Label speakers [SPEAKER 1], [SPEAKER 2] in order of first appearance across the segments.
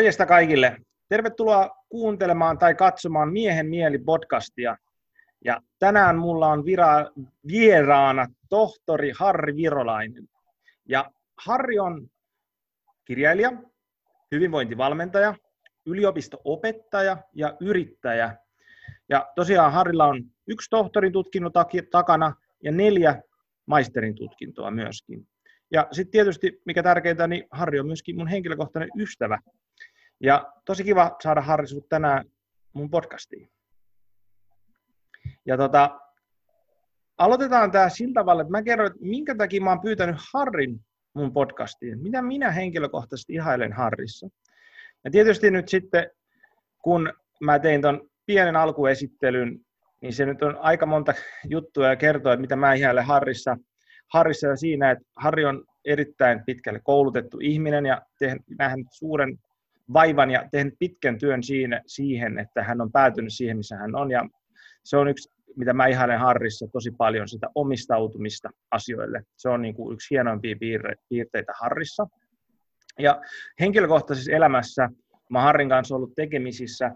[SPEAKER 1] Morjesta kaikille. Tervetuloa kuuntelemaan tai katsomaan Miehen mieli podcastia. Ja tänään mulla on vira, vieraana tohtori Harri Virolainen. Ja Harri on kirjailija, hyvinvointivalmentaja, yliopisto-opettaja ja yrittäjä. Ja tosiaan Harrilla on yksi tohtorin tutkinnon takana ja neljä maisterin tutkintoa myöskin. Ja sitten tietysti, mikä tärkeintä, niin Harri on myöskin mun henkilökohtainen ystävä. Ja tosi kiva saada Harri sinut tänään mun podcastiin. Ja tota, aloitetaan tämä sillä tavalla, että mä kerron, että minkä takia mä oon pyytänyt Harrin mun podcastiin. Mitä minä henkilökohtaisesti ihailen Harrissa. Ja tietysti nyt sitten, kun mä tein ton pienen alkuesittelyn, niin se nyt on aika monta juttua ja kertoa, että mitä mä ihailen Harrissa. Harrissa ja siinä, että Harri on erittäin pitkälle koulutettu ihminen ja nähnyt suuren vaivan ja tehnyt pitkän työn siinä, siihen, että hän on päätynyt siihen, missä hän on. Ja se on yksi, mitä mä ihailen Harrissa tosi paljon, sitä omistautumista asioille. Se on niin kuin yksi hienoimpia piirteitä Harrissa. Ja henkilökohtaisessa elämässä, mä Harrin kanssa ollut tekemisissä,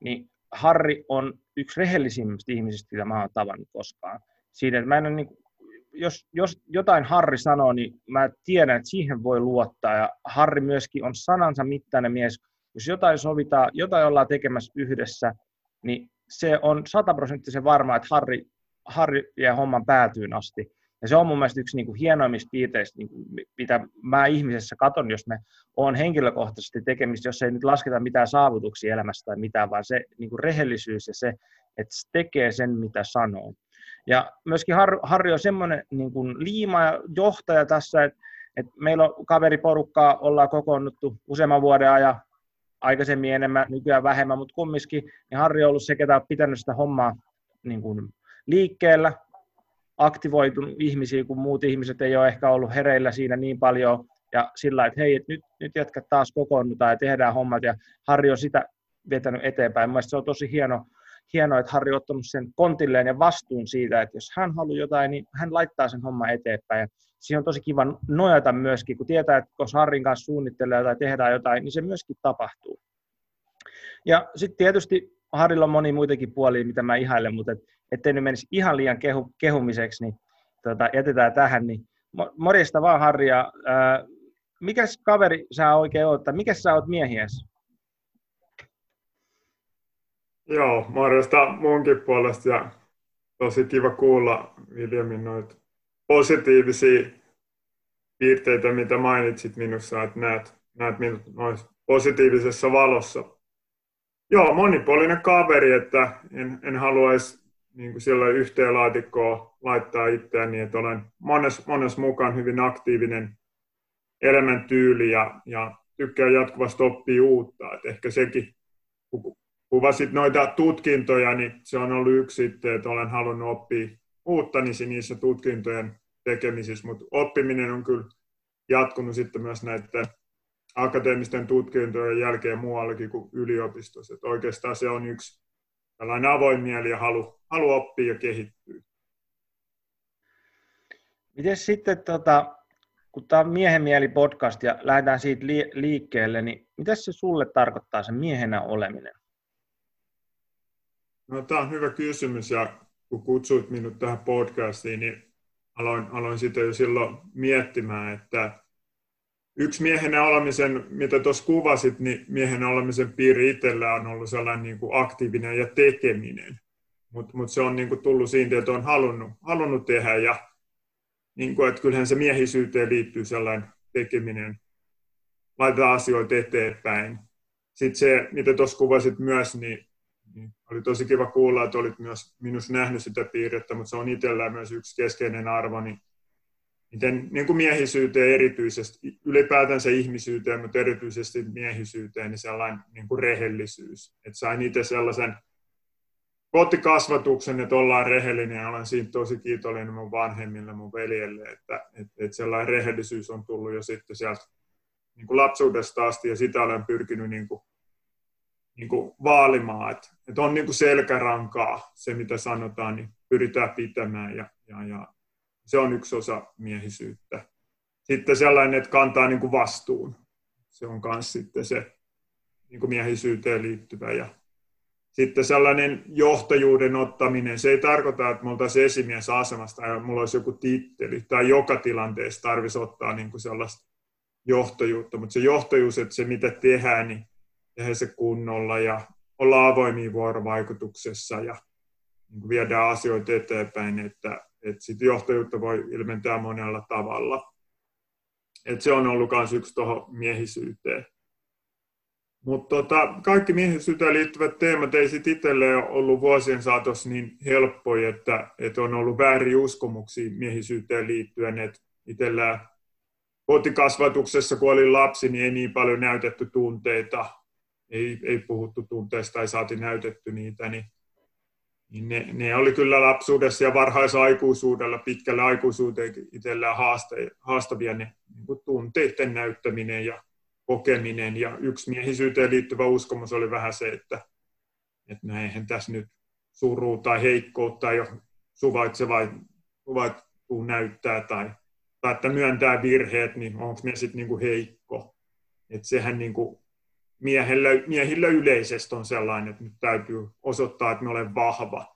[SPEAKER 1] niin Harri on yksi rehellisimmistä ihmisistä, mitä mä oon tavannut koskaan. Siinä, että mä en ole niin jos, jos jotain Harri sanoo, niin mä tiedän, että siihen voi luottaa. Ja Harri myöskin on sanansa mittainen mies. Jos jotain sovitaan, jotain ollaan tekemässä yhdessä, niin se on sataprosenttisen varma, että Harri, Harri vie homman päätyyn asti. Ja se on mun mielestä yksi niin kuin hienoimmista piirteistä, niin kuin, mitä mä ihmisessä katon, jos me on henkilökohtaisesti tekemistä, jos ei nyt lasketa mitään saavutuksia elämästä tai mitään, vaan se niin kuin rehellisyys ja se, että se tekee sen, mitä sanoo. Ja myöskin Har, Harri on semmoinen niin kuin liima ja johtaja tässä, että, että meillä on kaveriporukkaa, ollaan kokoonnuttu useamman vuoden ajan, aikaisemmin enemmän, nykyään vähemmän, mutta kumminkin, niin Harri on ollut se, ketä on pitänyt sitä hommaa niin kuin liikkeellä, aktivoitunut ihmisiä, kun muut ihmiset ei ole ehkä ollut hereillä siinä niin paljon, ja sillä että hei, että nyt, nyt jätkät taas kokoonnutaan ja tehdään hommat, ja Harri on sitä vetänyt eteenpäin. Mielestäni se on tosi hieno, hienoa, että Harri on ottanut sen kontilleen ja vastuun siitä, että jos hän haluaa jotain, niin hän laittaa sen homman eteenpäin. Ja siihen on tosi kiva nojata myöskin, kun tietää, että jos Harrin kanssa suunnittelee tai tehdään jotain, niin se myöskin tapahtuu. Ja sitten tietysti Harrilla on moni muitakin puolia, mitä mä ihailen, mutta et, ettei nyt menisi ihan liian kehu, kehumiseksi, niin tota, jätetään tähän. Niin morjesta vaan Harri, ja ää, mikäs kaveri sä oikein oot, tai mikä sä oot miehies?
[SPEAKER 2] Joo, morjesta munkin puolesta ja tosi kiva kuulla Viljamin noita positiivisia piirteitä, mitä mainitsit minussa, että näet, näet minut noissa positiivisessa valossa. Joo, monipuolinen kaveri, että en, en haluaisi niin siellä yhteen laatikkoon laittaa itseäni, että olen mones, mones mukaan hyvin aktiivinen elämäntyyli ja, ja tykkää jatkuvasti oppia uutta. Et ehkä sekin, kuvasit noita tutkintoja, niin se on ollut yksi sitten, että olen halunnut oppia uutta niin niissä tutkintojen tekemisissä, mutta oppiminen on kyllä jatkunut sitten myös näiden akateemisten tutkintojen jälkeen muuallakin kuin yliopistossa. Että oikeastaan se on yksi tällainen avoin mieli ja halu, halu oppia ja kehittyä.
[SPEAKER 1] Miten sitten, tota, kun tämä on Miehen mieli podcast ja lähdetään siitä liikkeelle, niin mitä se sulle tarkoittaa se miehenä oleminen?
[SPEAKER 2] No, tämä on hyvä kysymys ja kun kutsuit minut tähän podcastiin, niin aloin, aloin sitä jo silloin miettimään, että yksi miehenä olemisen, mitä tuossa kuvasit, niin miehenä olemisen piiri itsellä on ollut sellainen niin kuin aktiivinen ja tekeminen. Mutta mut se on niin kuin tullut siitä, että on halunnut, halunnut tehdä ja niin kuin, että kyllähän se miehisyyteen liittyy sellainen tekeminen, laitetaan asioita eteenpäin. Sitten se, mitä tuossa kuvasit myös, niin oli tosi kiva kuulla, että olit myös minussa nähnyt sitä piirrettä, mutta se on itsellään myös yksi keskeinen arvo, niin miten niin kuin miehisyyteen erityisesti, ylipäätänsä ihmisyyteen, mutta erityisesti miehisyyteen, niin sellainen niin kuin rehellisyys. Että sain itse sellaisen kotikasvatuksen, että ollaan rehellinen ja olen siitä tosi kiitollinen mun vanhemmille, mun veljelle, että, että, että sellainen rehellisyys on tullut jo sitten sieltä niin kuin lapsuudesta asti ja sitä olen pyrkinyt niin kuin niin kuin vaalimaan, että, että on niin kuin selkärankaa se, mitä sanotaan, niin pyritään pitämään ja, ja, ja se on yksi osa miehisyyttä. Sitten sellainen, että kantaa niin kuin vastuun. Se on myös sitten se, niin kuin miehisyyteen liittyvä. Ja sitten sellainen johtajuuden ottaminen, se ei tarkoita, että me oltaisiin esimies asemasta ja mulla olisi joku titteli, tai joka tilanteessa tarvitsisi ottaa niin kuin sellaista johtajuutta, mutta se johtajuus, että se mitä tehdään, niin tehdään se kunnolla ja olla avoimia vuorovaikutuksessa ja niin viedään asioita eteenpäin, että, että sit johtajuutta voi ilmentää monella tavalla. Et se on ollut myös yksi tuohon miehisyyteen. Mutta tota, kaikki miehisyyteen liittyvät teemat ei sitten itselle ole ollut vuosien saatossa niin helppoja, että, että on ollut väärin uskomuksia miehisyyteen liittyen. Että itsellä kotikasvatuksessa, kun olin lapsi, niin ei niin paljon näytetty tunteita, ei, ei puhuttu tunteista, ei saati näytetty niitä, niin, niin ne, ne, oli kyllä lapsuudessa ja varhaisaikuisuudella, pitkällä aikuisuuteen itsellään haastavia ne niin tunteiden näyttäminen ja kokeminen. Ja yksi miehisyyteen liittyvä uskomus oli vähän se, että, että no eihän tässä nyt surua tai heikkoutta ei ole suvaitsevaisuutta näyttää tai, tai että myöntää virheet, niin onko me sitten niinku heikko. Että sehän niinku miehillä, miehillä yleisesti on sellainen, että nyt täytyy osoittaa, että me olen vahva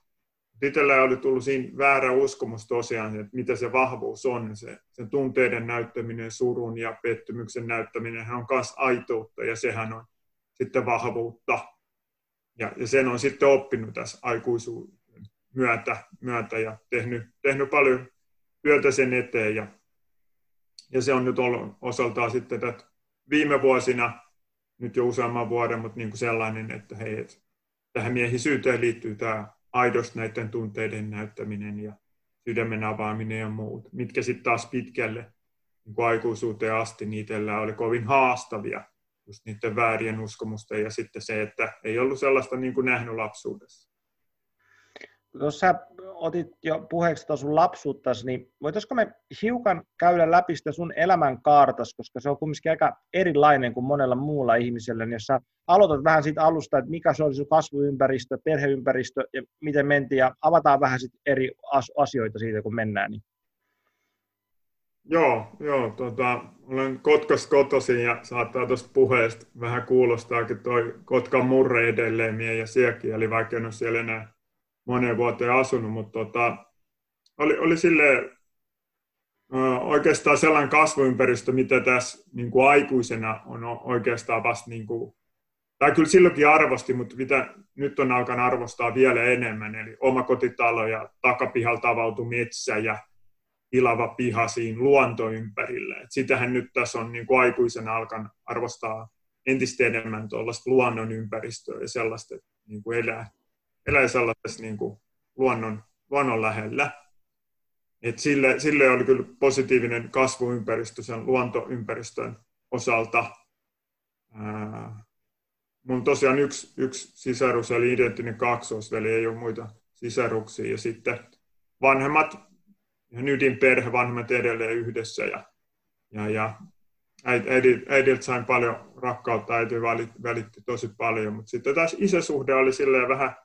[SPEAKER 2] itsellä oli tullut siinä väärä uskomus tosiaan, että mitä se vahvuus on. Se, sen tunteiden näyttäminen, surun ja pettymyksen näyttäminen on myös aitoutta ja sehän on sitten vahvuutta. Ja, ja sen on sitten oppinut tässä aikuisuuden myötä, myötä ja tehnyt, tehnyt paljon työtä sen eteen. Ja, ja se on nyt ollut osaltaan sitten että viime vuosina, nyt jo useamman vuoden, mutta niin kuin sellainen, että hei, että tähän miehisyyteen liittyy tämä aidosti näiden tunteiden näyttäminen ja sydämen avaaminen ja muut, mitkä sitten taas pitkälle niin kuin aikuisuuteen asti niitellä oli kovin haastavia, just niiden väärien uskomusten ja sitten se, että ei ollut sellaista niin kuin nähnyt lapsuudessa.
[SPEAKER 1] Tuossa otit jo puheeksi tuon sun lapsuuttasi, niin voitaisiko me hiukan käydä läpi sitä sun elämän kaartas, koska se on kumminkin aika erilainen kuin monella muulla ihmisellä, niin jos sä aloitat vähän siitä alusta, että mikä se oli sun kasvuympäristö, perheympäristö ja miten mentiin, ja avataan vähän sit eri asioita siitä, kun mennään. Niin.
[SPEAKER 2] Joo, joo tota, olen Kotkas kotoisin ja saattaa tuosta puheesta vähän kuulostaakin toi Kotkan murre edelleen ja sielläkin, vaikka en ole siellä enää moneen vuoteen asunut, mutta tota, oli, oli sille oikeastaan sellainen kasvuympäristö, mitä tässä niin kuin aikuisena on oikeastaan vasta, niin kuin, tai kyllä silloinkin arvosti, mutta mitä nyt on alkanut arvostaa vielä enemmän, eli oma kotitalo ja takapihalla avautu metsä ja ilava piha siinä luontoympärillä. Et sitähän nyt tässä on niin kuin aikuisena alkan arvostaa entistä enemmän tuollaista luonnon ympäristöä ja sellaista, että niin kuin elää, elää sellaisessa niin kuin luonnon, luonnon lähellä. Et sille, sille oli kyllä positiivinen kasvuympäristö sen luontoympäristön osalta. Ää, mun tosiaan yksi, yksi sisarus eli identtinen kaksoisveli, ei ole muita sisaruksia. Ja sitten vanhemmat, ja ydinperhe, vanhemmat edelleen yhdessä. Ja, ja, ja äidiltä sain paljon rakkautta, äiti välitti tosi paljon. Mutta sitten taas isäsuhde oli silleen vähän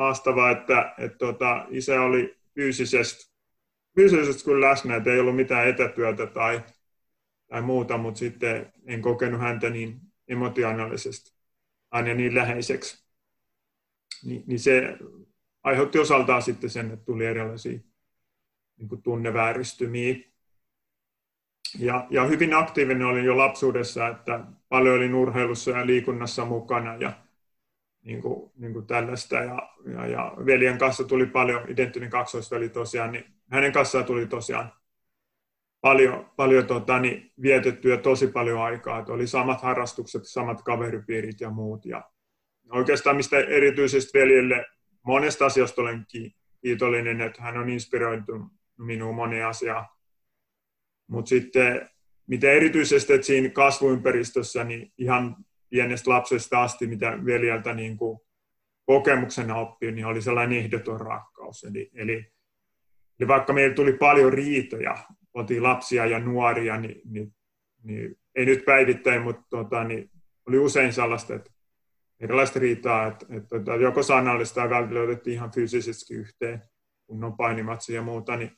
[SPEAKER 2] haastava, että, että tota, isä oli fyysisesti, fyysisesti kyllä läsnä, että ei ollut mitään etätyötä tai, tai muuta, mutta sitten en kokenut häntä niin emotionaalisesti aina niin läheiseksi. Ni, niin se aiheutti osaltaan sitten sen, että tuli erilaisia niin kuin tunnevääristymiä. Ja, ja hyvin aktiivinen olin jo lapsuudessa, että paljon olin urheilussa ja liikunnassa mukana ja niin kuin, niin kuin tällaista. Ja, ja, ja, veljen kanssa tuli paljon, identtinen kaksoisveli tosiaan, niin hänen kanssaan tuli tosiaan paljon, paljon tota, niin vietettyä tosi paljon aikaa. Että oli samat harrastukset, samat kaveripiirit ja muut. Ja oikeastaan mistä erityisesti veljelle monesta asiasta olen kiitollinen, että hän on inspiroitunut minuun moni asiaa. Mutta sitten mitä erityisesti, että siinä kasvuympäristössä, niin ihan pienestä lapsesta asti, mitä veljeltä niin kuin kokemuksena oppi, niin oli sellainen ehdoton rakkaus. Eli, eli, eli vaikka meillä tuli paljon riitoja, oltiin lapsia ja nuoria, niin, niin, niin ei nyt päivittäin, mutta tota, niin oli usein sellaista, että erilaista riitaa, että, että, että joko sanallista ja välillä otettiin ihan fyysisesti yhteen, kun on painimatsi ja muuta, niin,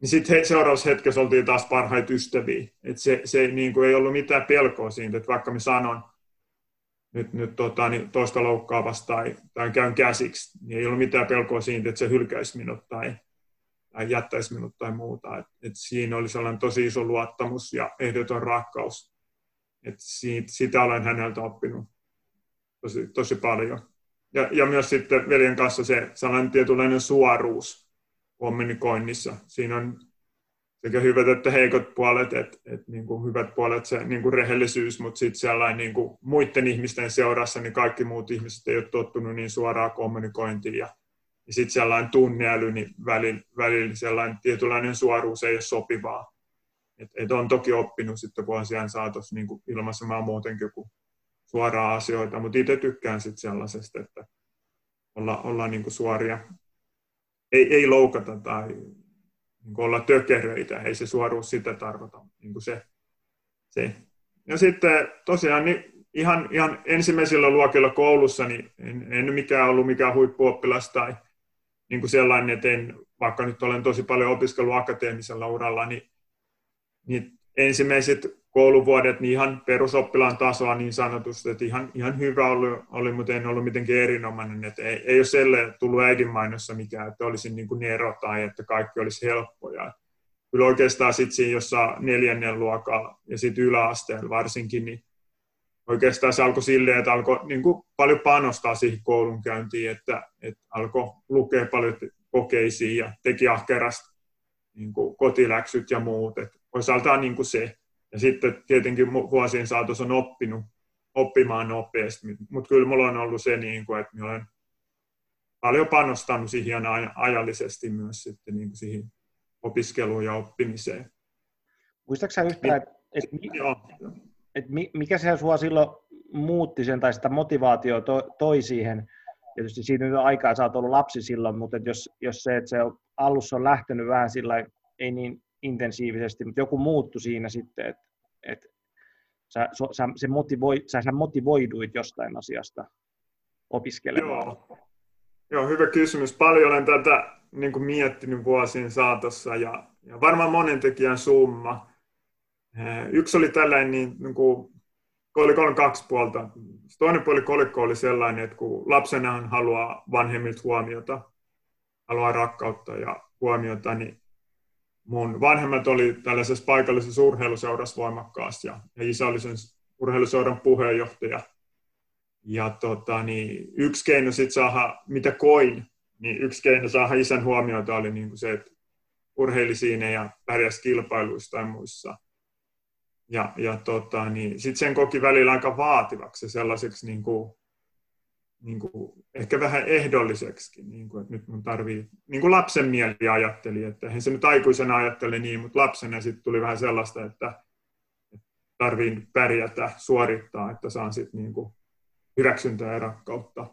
[SPEAKER 2] niin sitten seuraavassa hetkessä oltiin taas parhaita ystäviä. Et se se niin kuin ei ollut mitään pelkoa siitä, että vaikka me sanon nyt, nyt tota, niin toista loukkaavasta tai, tai käyn käsiksi, niin ei ollut mitään pelkoa siitä, että se hylkäisi minut tai, tai jättäisi minut tai muuta. Et, et siinä oli sellainen tosi iso luottamus ja ehdoton rakkaus. Et siitä, sitä olen häneltä oppinut tosi, tosi paljon. Ja, ja myös sitten veljen kanssa se sellainen tietynlainen suoruus kommunikoinnissa. Siinä on sekä hyvät että heikot puolet, että et niin kuin hyvät puolet se niin kuin rehellisyys, mutta sitten sellainen niin kuin muiden ihmisten seurassa, niin kaikki muut ihmiset ei ole tottunut niin suoraan kommunikointiin ja, ja sitten sellainen tunneäly, niin välillä, välillä sellainen tietynlainen suoruus ei ole sopivaa. Et, et on toki oppinut sitten vuosien saatossa niin kuin ilmaisemaan muutenkin kuin suoraa asioita, mutta itse tykkään sitten sellaisesta, että olla, ollaan niin kuin suoria. Ei, ei loukata tai niin olla tökeröitä, ei se suoruus sitä tarkoita. Niin kuin se, se. Ja sitten tosiaan niin ihan, ihan ensimmäisillä luokilla koulussa niin en, en mikään ollut mikään huippuoppilas tai niin kuin sellainen, että en, vaikka nyt olen tosi paljon opiskellut akateemisella uralla, niin, niin ensimmäiset kouluvuodet niin ihan perusoppilaan tasoa niin sanotusti, että ihan, ihan hyvä oli, oli, mutta en ollut mitenkään erinomainen. Että ei, ei ole selle tullut äidinmainossa mikään, että olisin niin kuin nero tai että kaikki olisi helppoja. Kyllä oikeastaan sitten siinä jossain neljännen luokalla ja sitten yläasteella varsinkin, niin oikeastaan se alkoi silleen, että alkoi niin kuin paljon panostaa siihen koulunkäyntiin, että, että alkoi lukea paljon kokeisiin ja teki ahkerasti niin kuin kotiläksyt ja muut. Että osaltaan niin kuin se. Ja sitten tietenkin vuosien saatossa on oppinut oppimaan nopeasti, mutta kyllä mulla on ollut se, niin kuin, että olen paljon panostanut siihen ajallisesti myös sitten niin kuin siihen opiskeluun ja oppimiseen.
[SPEAKER 1] Muistaaksä yhtään, että et, et, mikä se sua silloin muutti sen tai sitä motivaatio to, toi siihen, tietysti siitä nyt on aikaa, sä oot ollut lapsi silloin, mutta jos, jos se, että se alussa on lähtenyt vähän sillä ei niin intensiivisesti, mutta joku muuttui siinä sitten, että, että sä, sä, se motivoi, sä, sä motivoiduit jostain asiasta opiskelemaan.
[SPEAKER 2] Joo. Joo, hyvä kysymys. Paljon olen tätä niin kuin miettinyt vuosien saatossa ja, ja varmaan monen tekijän summa. Eh, yksi oli tällainen, niin, niin kuin, kolikolla on kaksi puolta. Toinen puoli kolikko oli sellainen, että kun lapsena haluaa vanhemmilta huomiota, haluaa rakkautta ja huomiota, niin mun vanhemmat oli tällaisessa paikallisessa urheiluseurassa voimakkaasti ja, ja isä oli sen urheiluseuran puheenjohtaja. Ja tota, niin yksi keino sitten saada, mitä koin, niin yksi keino saada isän huomiota oli niin kuin se, että urheili siinä ja pärjäsi kilpailuissa tai muissa. Ja, ja tota, niin sitten sen koki välillä aika vaativaksi sellaiseksi niin kuin, niin kuin, ehkä vähän ehdolliseksi, niin kuin, että nyt mun tarvii, niin kuin lapsen mieli ajatteli, että eihän se nyt aikuisena ajatteli niin, mutta lapsena sitten tuli vähän sellaista, että tarvii pärjätä, suorittaa, että saan sitten niin kuin hyväksyntää ja rakkautta.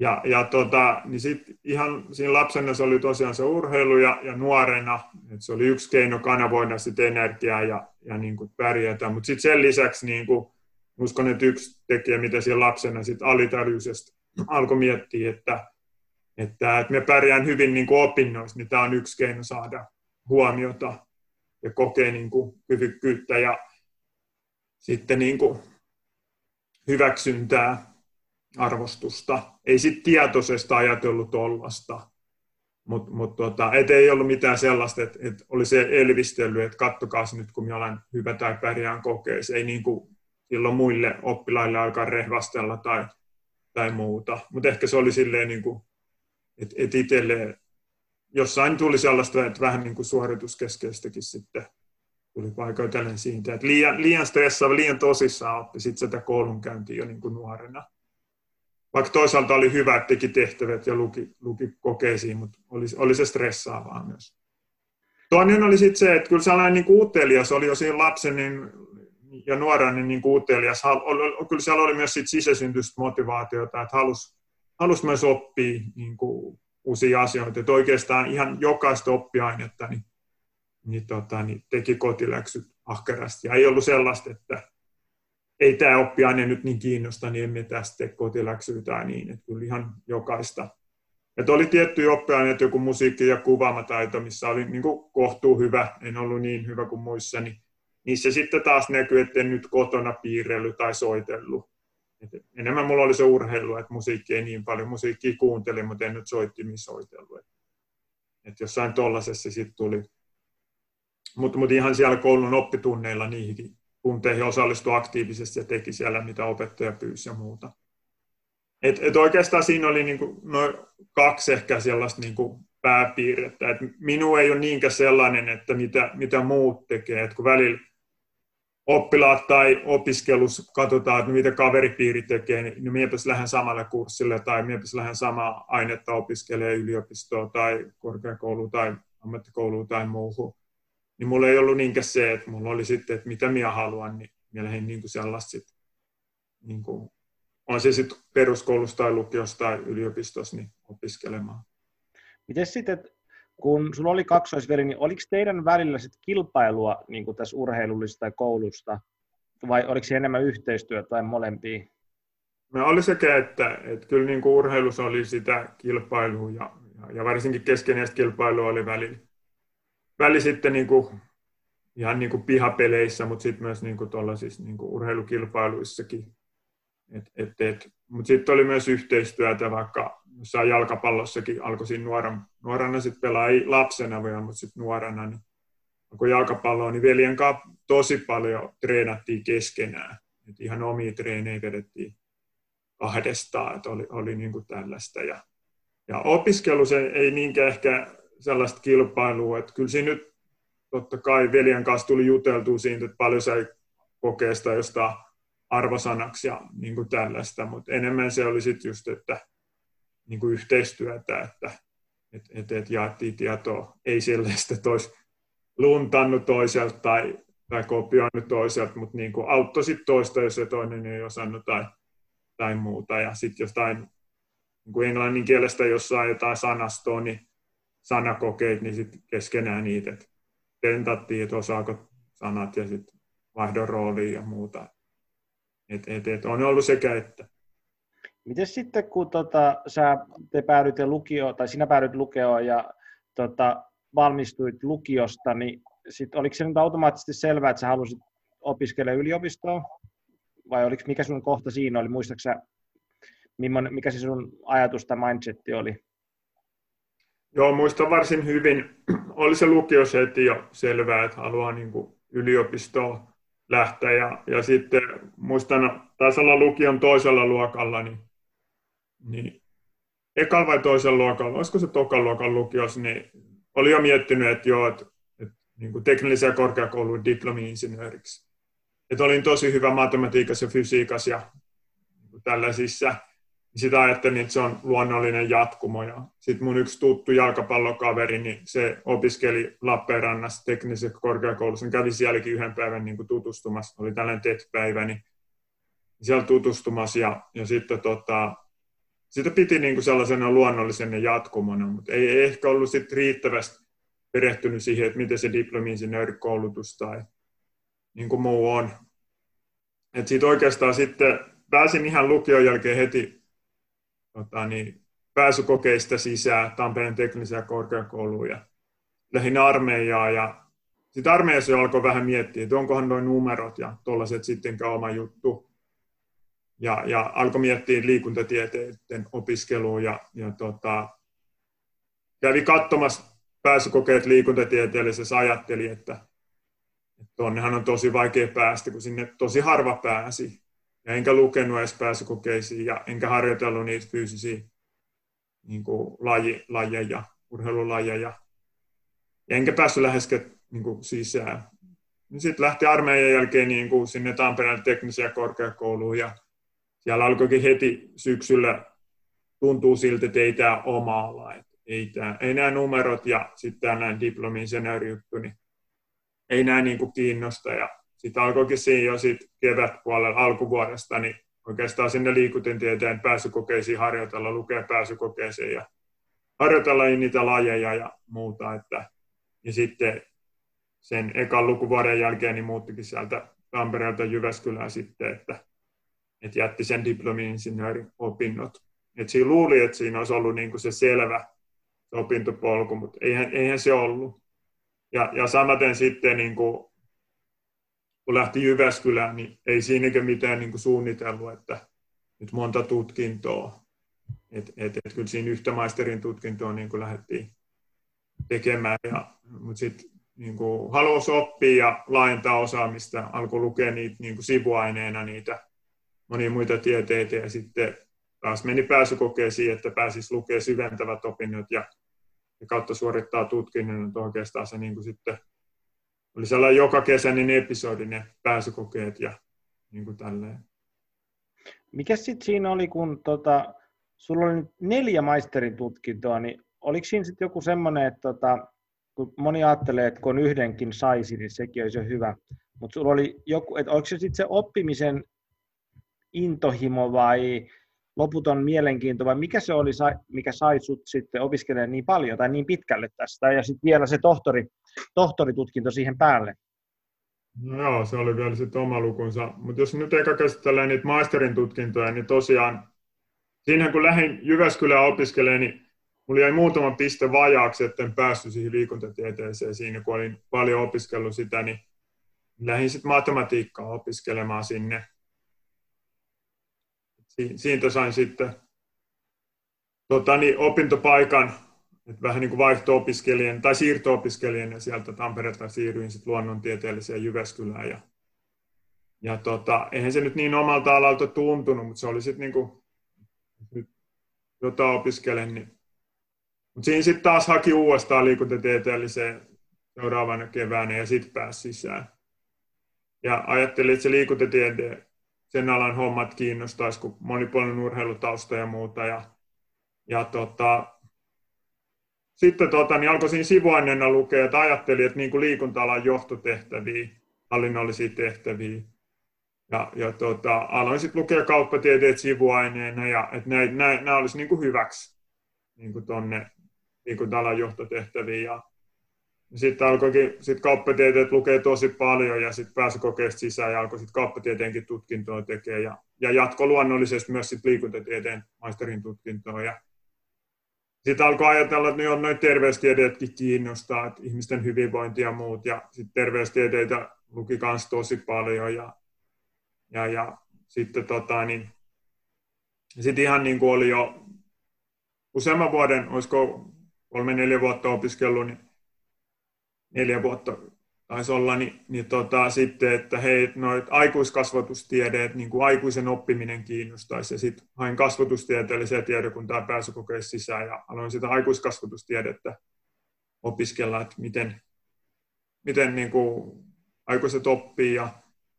[SPEAKER 2] Ja, ja tota, niin sit ihan siinä lapsena se oli tosiaan se urheilu ja, ja nuorena, että se oli yksi keino kanavoida sitä energiaa ja, ja niin kuin pärjätä, mutta sitten sen lisäksi niin kuin uskon, että yksi tekijä, mitä siellä lapsena sitten alitarjuisesti alkoi miettiä, että, että, että me pärjään hyvin niin kuin opinnoissa, niin tämä on yksi keino saada huomiota ja kokea niin kuin kyvykkyyttä ja sitten niin kuin hyväksyntää, arvostusta. Ei sitten tietoisesti ajatellut tollasta, mutta mut tota, et ei ollut mitään sellaista, että et oli se elvistely, että kattokaa nyt, kun minä olen hyvä tai pärjään kokeeseen. Ei niin kuin silloin muille oppilaille alkaa rehvastella tai, tai muuta. Mutta ehkä se oli silleen, niin kuin, että et itselleen jossain tuli sellaista, että vähän niin kuin suorituskeskeistäkin sitten tuli paikoitellen siitä, että liian, liian stressaava, liian tosissaan oppi sitten sitä koulunkäyntiä jo niin kuin nuorena. Vaikka toisaalta oli hyvä, että teki tehtävät ja luki, luki kokeisiin, mutta oli, oli se stressaavaa myös. Toinen oli sitten se, että kyllä sellainen niin utelias oli jo siinä lapsen niin ja nuorena niin, niin utelias. Kyllä siellä oli myös sit sisäsyntyistä motivaatiota, että halusi halus myös oppia niin kuin, uusia asioita. Että oikeastaan ihan jokaista oppiainetta niin, niin, tota, niin teki kotiläksyt ahkerasti. Ja ei ollut sellaista, että ei tämä oppiaine nyt niin kiinnosta, niin emme tästä tee kotiläksyä niin. Että kyllä ihan jokaista. Että oli tiettyjä oppiaineita, joku musiikki- ja kuvaamataito, missä oli niin kuin kohtuu hyvä, en ollut niin hyvä kuin muissa, niin niissä sitten taas näkyy, että en nyt kotona piirrellyt tai soitellut. Et enemmän mulla oli se urheilu, että musiikki ei niin paljon. Musiikkia kuuntelin, mutta en nyt soittimin soitellut. Et jossain tollasessa sitten tuli. Mutta mut ihan siellä koulun oppitunneilla niihin tunteihin osallistui aktiivisesti ja teki siellä, mitä opettaja pyysi ja muuta. Et, et oikeastaan siinä oli niinku noin kaksi ehkä sellaista niinku pääpiirrettä. Et minu ei ole niinkään sellainen, että mitä, mitä muut tekee. Et kun välillä oppilaat tai opiskelus katsotaan, että mitä kaveripiiri tekee, niin, niin miepä lähden samalle kurssille tai miepä lähden samaa ainetta opiskelee yliopistoa tai korkeakouluun tai ammattikouluun tai muuhun. Niin mulla ei ollut niinkään se, että mulla oli sitten, että mitä minä haluan, niin minä lähdin niin kuin sellaista sit, niin kuin, on se sitten peruskoulussa tai lukiossa tai yliopistossa niin opiskelemaan.
[SPEAKER 1] Miten sitten, kun sulla oli kaksoisveli, niin oliko teidän välillä sit kilpailua niin kuin tässä urheilullisesta tai koulusta, vai oliko se enemmän yhteistyötä tai molempia?
[SPEAKER 2] No oli sekä, että, että kyllä niin kuin urheilussa oli sitä kilpailua ja, ja, ja varsinkin keskeneistä kilpailua oli väli, väli sitten niin kuin, ihan niin kuin pihapeleissä, mutta sitten myös niin kuin niin kuin urheilukilpailuissakin. Et, et, et, mutta sitten oli myös yhteistyötä, vaikka jossain jalkapallossakin alkoi nuoran, nuorana sitten pelaa, ei lapsena vielä, mutta sitten nuorena, niin kun jalkapalloa, niin veljen kanssa tosi paljon treenattiin keskenään. Et ihan omia treenejä vedettiin kahdestaan, että oli, oli niin kuin tällaista. Ja, ja opiskelu se ei niinkään ehkä sellaista kilpailua, että kyllä siinä nyt totta kai veljen kanssa tuli juteltua siitä, että paljon sai kokea sitä jostain arvosanaksi ja niin kuin tällaista, mutta enemmän se oli sitten just, että niin kuin yhteistyötä, että et, et, et jaettiin tietoa, ei sille että olisi luntannut toiselta tai, tai kopioinut toiselta, mutta niin kuin auttoi sitten toista, jos se toinen ei osannut tai, tai muuta. Ja sitten jostain niin kuin englannin kielestä jossain jotain sanastoa, niin sanakokeet, niin sitten keskenään niitä, että tentattiin, että osaako sanat ja sitten vaihdon rooliin ja muuta. Et, et, et on ollut sekä että.
[SPEAKER 1] Miten sitten, kun tota, sä, te päädytte lukio, tai sinä päädyt lukioon ja tota, valmistuit lukiosta, niin sit, oliko se nyt automaattisesti selvää, että sä halusit opiskella yliopistoa? Vai oliko, mikä sun kohta siinä oli? Muistaaksä, mikä se sun ajatus tai mindsetti oli?
[SPEAKER 2] Joo, muistan varsin hyvin. Oli se lukios heti jo selvää, että haluaa niin yliopistoon lähteä. Ja, ja sitten muistan, taisi olla lukion toisella luokalla, niin niin ekalla vai toisen luokalla, olisiko se tokan luokan lukios, niin oli jo miettinyt, että joo, että, että niin kuin teknillisen korkeakoulun diplomi-insinööriksi. Että olin tosi hyvä matematiikassa ja fysiikassa ja niin tällaisissa. Sitä ajattelin, että se on luonnollinen jatkumo. Ja sitten mun yksi tuttu jalkapallokaveri, niin se opiskeli Lappeenrannassa teknisessä korkeakoulussa. Kävi sielläkin yhden päivän niin kuin tutustumassa. Oli tällainen TET-päivä, niin siellä tutustumassa. Ja, ja sitten tota, sitä piti niin kuin sellaisena luonnollisena jatkumona, mutta ei ehkä ollut sit riittävästi perehtynyt siihen, että miten se diplomi-insinöörikoulutus tai niin kuin muu on. Et siitä oikeastaan sitten pääsin ihan lukion jälkeen heti tota, niin, pääsykokeista sisään Tampereen tekniseen korkeakouluun ja lähinnä armeijaa ja sitten armeijassa alkoi vähän miettiä, että onkohan noin numerot ja tuollaiset sittenkään oma juttu ja, ja alkoi miettiä liikuntatieteiden opiskelua ja, ja tota, kävi katsomassa pääsykokeet liikuntatieteellisessä ajatteli, että, tuonnehan on tosi vaikea päästä, kun sinne tosi harva pääsi. Ja enkä lukenut edes pääsykokeisiin ja enkä harjoitellut niitä fyysisiä niin kuin laji, lajeja, urheilulajeja. Ja enkä päässyt läheskään niin kuin sisään. Sitten lähti armeijan jälkeen niin kuin sinne Tampereen tekniseen korkeakouluun ja siellä alkoikin heti syksyllä tuntuu siltä, että ei tämä oma ala, että ei, tämä, ei nämä numerot ja sitten tämä diplomin juttu, niin ei nämä niin kuin kiinnosta. Ja sitten alkoikin siinä jo sit kevätpuolella alkuvuodesta, niin oikeastaan sinne liikuntintieteen pääsykokeisiin harjoitella, lukea pääsykokeisiin ja harjoitella niitä lajeja ja muuta. Että, ja sitten sen ekan lukuvuoden jälkeen niin muuttikin sieltä Tampereelta Jyväskylään sitten, että että jätti sen diplomi-insinöörin opinnot. Et siinä luuli, että siinä olisi ollut niin kuin se selvä se opintopolku, mutta eihän, eihän se ollut. Ja, ja samaten sitten, niin kuin, kun lähti Jyväskylään, niin ei siinäkään mitään niin kuin suunnitellut, että nyt monta tutkintoa. Et, et, et kyllä siinä yhtä maisterin tutkintoa niin kuin lähdettiin tekemään, ja, mutta sitten niin halusi oppia ja laajentaa osaamista, alkoi lukea niitä niin kuin sivuaineena niitä monia muita tieteitä ja sitten taas meni pääsykokeisiin, että pääsisi lukemaan syventävät opinnot ja, ja kautta suorittaa tutkinnon, että oikeastaan se niin kuin sitten oli sellainen joka kesäinen episodi ne pääsykokeet ja niin kuin tälleen.
[SPEAKER 1] Mikä sitten siinä oli, kun tota, sulla oli neljä maisterin tutkintoa, niin oliko siinä sitten joku semmoinen, että tota, kun moni ajattelee, että kun yhdenkin saisi, niin sekin olisi jo hyvä. Mutta sulla oli joku, että oliko se sitten se oppimisen intohimo vai loputon mielenkiinto, vai mikä se oli, mikä sai sut sitten opiskelemaan niin paljon tai niin pitkälle tästä, ja sitten vielä se tohtori, tohtoritutkinto siihen päälle?
[SPEAKER 2] No joo, se oli vielä sitten oma lukunsa. Mutta jos nyt eka käsitellään niitä maisterin tutkintoja, niin tosiaan, siinähän kun lähdin Jyväskylään opiskelemaan, niin mulla jäi muutama piste vajaaksi, etten päässyt siihen liikuntatieteeseen siinä, kun olin paljon opiskellut sitä, niin lähdin sitten matematiikkaa opiskelemaan sinne siitä sain sitten tota, niin, opintopaikan, että vähän niin kuin vaihto-opiskelijan tai siirto-opiskelijan ja sieltä Tampereelta siirryin sitten luonnontieteelliseen Jyväskylään. Ja, ja tota, eihän se nyt niin omalta alalta tuntunut, mutta se oli sitten niin kuin, nyt, jota opiskelen. Niin. Mutta siinä sitten taas haki uudestaan liikuntatieteelliseen seuraavana keväänä ja sitten pääsi sisään. Ja ajattelin, että se liikuntatieteen sen alan hommat kiinnostaisi, kun monipuolinen urheilutausta ja muuta. Ja, ja tota, sitten tota, niin alkoi siinä sivuaineena lukea, että ajattelin, että niin kuin liikunta-alan johtotehtäviä, hallinnollisia tehtäviä. Ja, ja tota, aloin sitten lukea kauppatieteet sivuaineena, ja että nämä olisi niin kuin hyväksi niin kuin tuonne liikunta-alan johtotehtäviin. Ja, sitten alkoikin sit kauppatieteet lukee tosi paljon ja sitten pääsi kokeesta sisään ja alkoi sitten kauppatieteenkin tutkintoa tekemään ja, ja jatko luonnollisesti myös sit liikuntatieteen maisterin tutkintoa. Ja sitten alkoi ajatella, että no, noin terveystieteetkin kiinnostaa, että ihmisten hyvinvointi ja muut. Ja sitten terveystieteitä luki myös tosi paljon. Ja, ja, ja sitten tota, niin, sit ihan niin kuin oli jo useamman vuoden, olisiko kolme-neljä vuotta opiskellut, niin neljä vuotta taisi olla, niin, niin tota, sitten, että hei, noit aikuiskasvatustiedeet, niin kuin aikuisen oppiminen kiinnostaisi, ja sitten hain kasvatustieteelliseen tiedekuntaan pääsykokeessa sisään, ja aloin sitä aikuiskasvatustiedettä opiskella, että miten, miten niin kuin aikuiset oppii, ja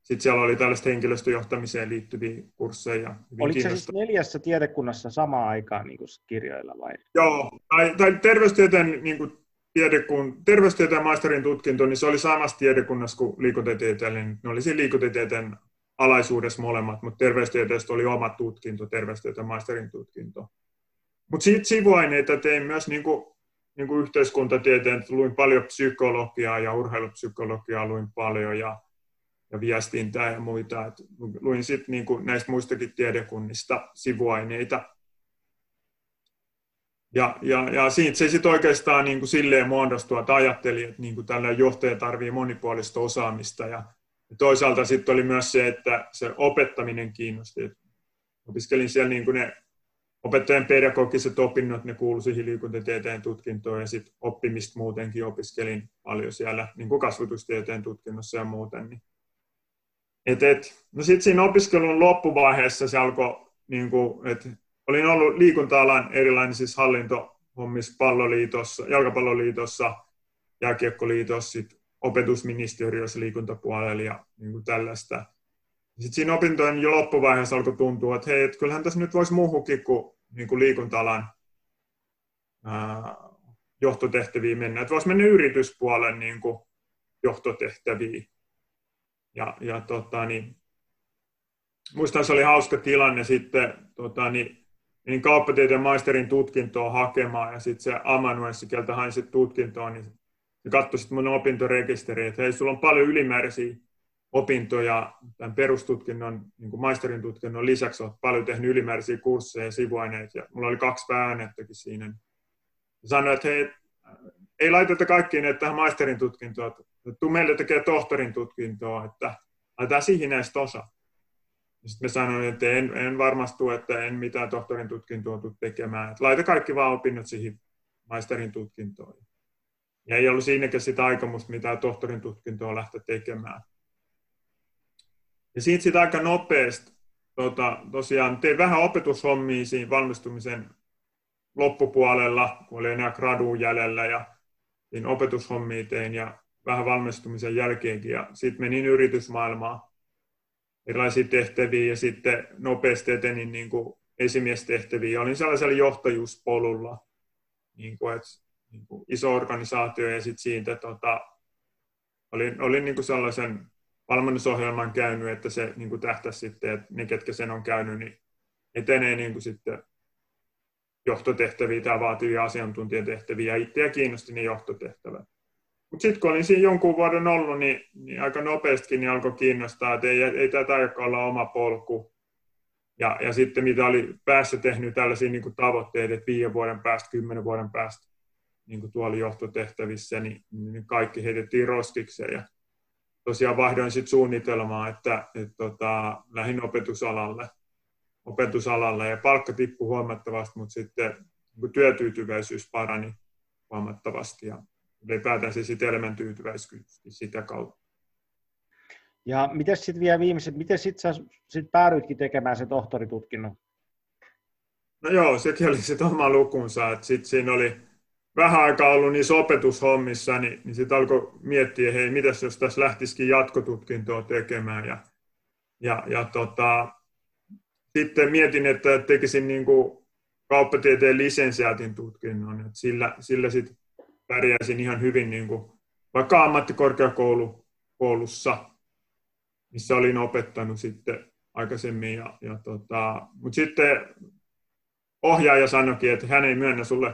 [SPEAKER 2] sitten siellä oli tällaista henkilöstöjohtamiseen liittyviä kursseja.
[SPEAKER 1] Oliko se siis neljässä tiedekunnassa samaan aikaan niin kuin kirjoilla vai?
[SPEAKER 2] Joo, tai, tai terveystieteen niin kuin tiedekun, terveystieteen maisterin tutkinto, niin se oli samassa tiedekunnassa kuin liikuntatieteellinen. Ne oli siinä liikuntatieteen alaisuudessa molemmat, mutta terveystieteestä oli oma tutkinto, terveystieteen maisterin tutkinto. Mutta siitä sivuaineita tein myös niin kuin, niin kuin yhteiskuntatieteen, luin paljon psykologiaa ja urheilupsykologiaa luin paljon ja, ja viestintää ja muita. Et luin sitten niin näistä muistakin tiedekunnista sivuaineita ja, ja, ja siitä se sitten oikeastaan niin kuin silleen muodostui, että ajattelin, että niin kuin tällä johtaja tarvii monipuolista osaamista. Ja, toisaalta sitten oli myös se, että se opettaminen kiinnosti. Opiskelin siellä niin kuin ne opettajan pedagogiset opinnot, ne kuului siihen liikuntatieteen tutkintoon ja sitten oppimista muutenkin opiskelin paljon siellä niin kuin kasvatustieteen tutkinnossa ja muuten. Niin. Et, et, no sitten siinä opiskelun loppuvaiheessa se alkoi, niin kuin, että olin ollut liikunta-alan erilaisissa hallintohommissa palloliitossa, jalkapalloliitossa, jääkiekkoliitossa, sit opetusministeriössä liikuntapuolella ja niin kuin tällaista. Sitten siinä opintojen jo loppuvaiheessa alkoi tuntua, että hei, että kyllähän tässä nyt voisi muuhunkin kuin, niin kuin liikunta-alan ää, johtotehtäviin mennä. Että voisi mennä yrityspuolen niin kuin johtotehtäviin. Ja, ja tota, niin, muistan, se oli hauska tilanne sitten, tota, niin niin kauppatieteen maisterin tutkintoa hakemaan ja sitten se amanuenssi, keltä hain sitten tutkintoa, niin se katsoi sitten mun opintorekisteriä, että hei, sulla on paljon ylimääräisiä opintoja tämän perustutkinnon, niin kuin maisterin tutkinnon lisäksi olet paljon tehnyt ylimääräisiä kursseja ja sivuaineita, ja mulla oli kaksi pääainettakin siinä. Sanoin, että hei, ei laiteta kaikkiin että tähän maisterin tutkintoon, että tuu meille tekee tohtorin tutkintoa, että laitetaan siihen näistä osa. Sitten mä sanoin, että en, en varmastu, että en mitään tohtorin tutkintoa tule tekemään. Että laita kaikki vaan opinnot siihen maisterin tutkintoon. Ja ei ollut siinäkään sitä aikomusta mitään tohtorin tutkintoa lähteä tekemään. Ja siitä sitten aika nopeasti tota, tosiaan tein vähän opetushommia siinä valmistumisen loppupuolella, kun oli enää graduun jäljellä ja niin opetushommia tein ja vähän valmistumisen jälkeenkin. Ja sitten menin yritysmaailmaan erilaisia tehtäviä ja sitten nopeasti etenin niin kuin esimiestehtäviä. Olin sellaisella johtajuuspolulla, niin kuin, että, niin kuin iso organisaatio ja sitten siitä tota, olin, olin niin kuin sellaisen valmennusohjelman käynyt, että se niin kuin tähtäisi sitten, että ne, ketkä sen on käynyt, niin etenee niin kuin sitten johtotehtäviä tai vaativia asiantuntijatehtäviä, ja itseä kiinnosti ne johtotehtävät. Mutta sitten kun olin siinä jonkun vuoden ollut, niin, niin aika nopeastikin niin alkoi kiinnostaa, että ei, ei tämä tarvitse olla oma polku. Ja, ja sitten mitä oli päässä tehnyt tällaisia niin tavoitteita, että viiden vuoden päästä, kymmenen vuoden päästä niin kuin tuolla johtotehtävissä, niin, niin kaikki heitettiin roskikseen. Ja tosiaan vaihdoin sitten suunnitelmaa, että, että tota, lähdin opetusalalle, opetusalalle ja palkka tippui huomattavasti, mutta sitten niin työtyytyväisyys parani huomattavasti ja ylipäätään se sitten elämäntyytyväisyys sitä kautta.
[SPEAKER 1] Ja miten sitten vielä viimeiset, miten sitten sä sit päädyitkin tekemään se tohtoritutkinnon?
[SPEAKER 2] No joo, sekin oli sitten oma lukunsa, että sitten siinä oli vähän aikaa ollut niissä opetushommissa, niin, niin sitten alkoi miettiä, hei, mitäs jos tässä lähtisikin jatkotutkintoa tekemään. Ja, ja, ja tota, sitten mietin, että tekisin niin kuin kauppatieteen lisensiaatin tutkinnon, että sillä, sillä sitten pärjäisin ihan hyvin niin kuin, vaikka ammattikorkeakoulussa, missä olin opettanut sitten aikaisemmin. Ja, ja tota, mutta sitten ohjaaja sanoikin, että hän ei myönnä sulle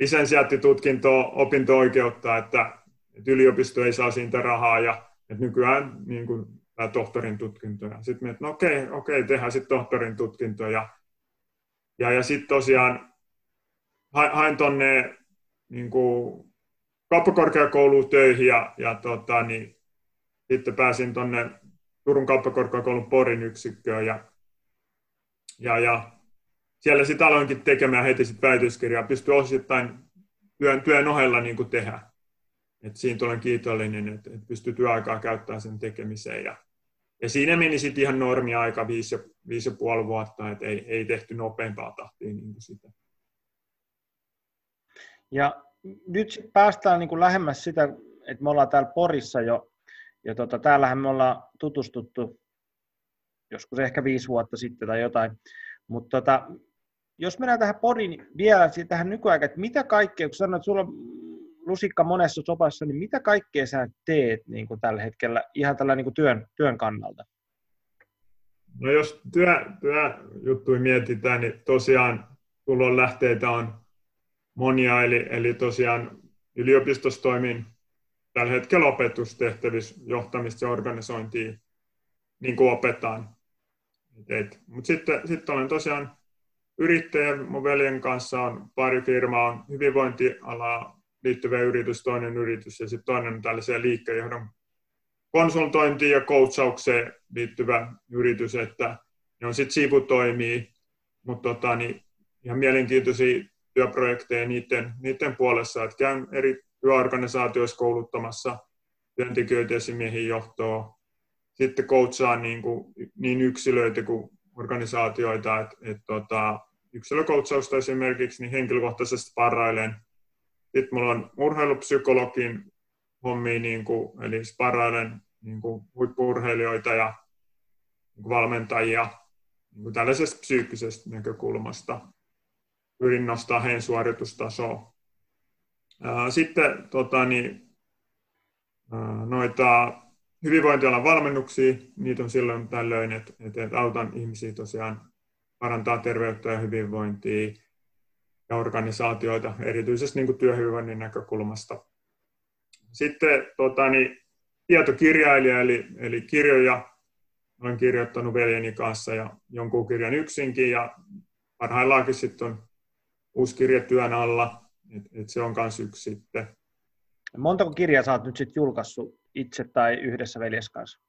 [SPEAKER 2] lisensiaattitutkintoa opinto-oikeutta, että, että yliopisto ei saa siitä rahaa ja että nykyään niin kuin, tämä tohtorin tutkinto. Ja sitten että no okei, okei, tehdään sitten tohtorin tutkinto. Ja, ja, ja sitten tosiaan hain tuonne niin kuin kauppakorkeakouluun töihin ja, ja tota, niin, sitten pääsin tuonne Turun kauppakorkeakoulun Porin yksikköön ja, ja, ja siellä sitten aloinkin tekemään heti sit väitöskirjaa, pystyi osittain työn, työn ohella niin kuin tehdä. Et siitä olen kiitollinen, että, että pystyy työaikaa käyttämään sen tekemiseen. Ja, ja siinä meni sitten ihan normi aika viisi ja, viisi ja puoli vuotta, että ei, ei tehty nopeampaa tahtia niin kuin sitä.
[SPEAKER 1] Ja nyt päästään niin kuin lähemmäs sitä, että me ollaan täällä Porissa jo, ja tota, täällähän me ollaan tutustuttu joskus ehkä viisi vuotta sitten tai jotain, mutta tota, jos mennään tähän Porin vielä tähän nykyaikaan, että mitä kaikkea, kun sanoit, että sulla on lusikka monessa sopassa, niin mitä kaikkea sä teet niin kuin tällä hetkellä ihan tällä niin kuin työn, työn kannalta?
[SPEAKER 2] No jos työ, työjuttuja mietitään, niin tosiaan tulon lähteitä on monia, eli, eli tosiaan yliopistossa toimin tällä hetkellä opetustehtävissä johtamista ja organisointia, niin kuin opetaan. Mutta sitten, sitten olen tosiaan yrittäjä, mun veljen kanssa on pari firmaa, on hyvinvointialaa liittyvä yritys, toinen yritys ja sitten toinen on tällaiseen liikkeenjohdon konsultointiin ja coachaukseen liittyvä yritys, että ne on sitten sivutoimia, mutta tota, niin ihan mielenkiintoisia työprojekteja niiden, niiden puolessa, että käyn eri työorganisaatioissa kouluttamassa työntekijöitä esimiehiin johtoa, sitten coachaan niin, kuin, niin yksilöitä kuin organisaatioita, että, että tota, yksilökoutsausta esimerkiksi niin henkilökohtaisesti parailen. Sitten mulla on urheilupsykologin hommia, niin kuin, eli sparailen niin kuin huippurheilijoita ja niin kuin valmentajia niin kuin tällaisesta psyykkisestä näkökulmasta pyrin nostaa heidän suoritustasoa. Sitten tota, niin, noita hyvinvointialan valmennuksia, niitä on silloin tällöin, että, että autan ihmisiä tosiaan parantaa terveyttä ja hyvinvointia ja organisaatioita, erityisesti niin kuin työhyvinvoinnin näkökulmasta. Sitten tota, niin, tietokirjailija, eli, eli kirjoja olen kirjoittanut veljeni kanssa ja jonkun kirjan yksinkin, ja parhaillaankin sitten on uusi kirja työn alla, että et se on myös yksi sitten.
[SPEAKER 1] Montako kirjaa sä oot nyt sitten julkaissut itse tai yhdessä veljes kanssa?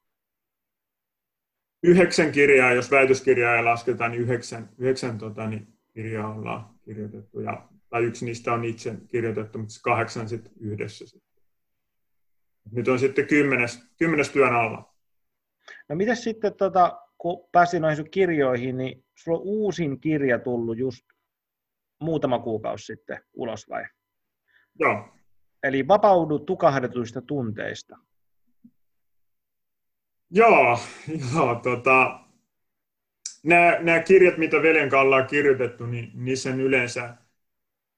[SPEAKER 2] yhdeksän kirjaa, jos väitöskirjaa ei lasketa, niin yhdeksän, yhdeksän tota, niin kirjaa ollaan kirjoitettu. Ja, tai yksi niistä on itse kirjoitettu, mutta kahdeksan sitten yhdessä. Sitten. Nyt on sitten kymmenes, kymmenes työn alla.
[SPEAKER 1] No miten sitten, tota, kun pääsin noihin kirjoihin, niin sulla on uusin kirja tullut just muutama kuukausi sitten ulos vai?
[SPEAKER 2] Joo.
[SPEAKER 1] Eli vapaudu tukahdetuista tunteista.
[SPEAKER 2] Joo, joo tota, nämä, nämä kirjat, mitä veljen kanssa ollaan kirjoitettu, niin niissä yleensä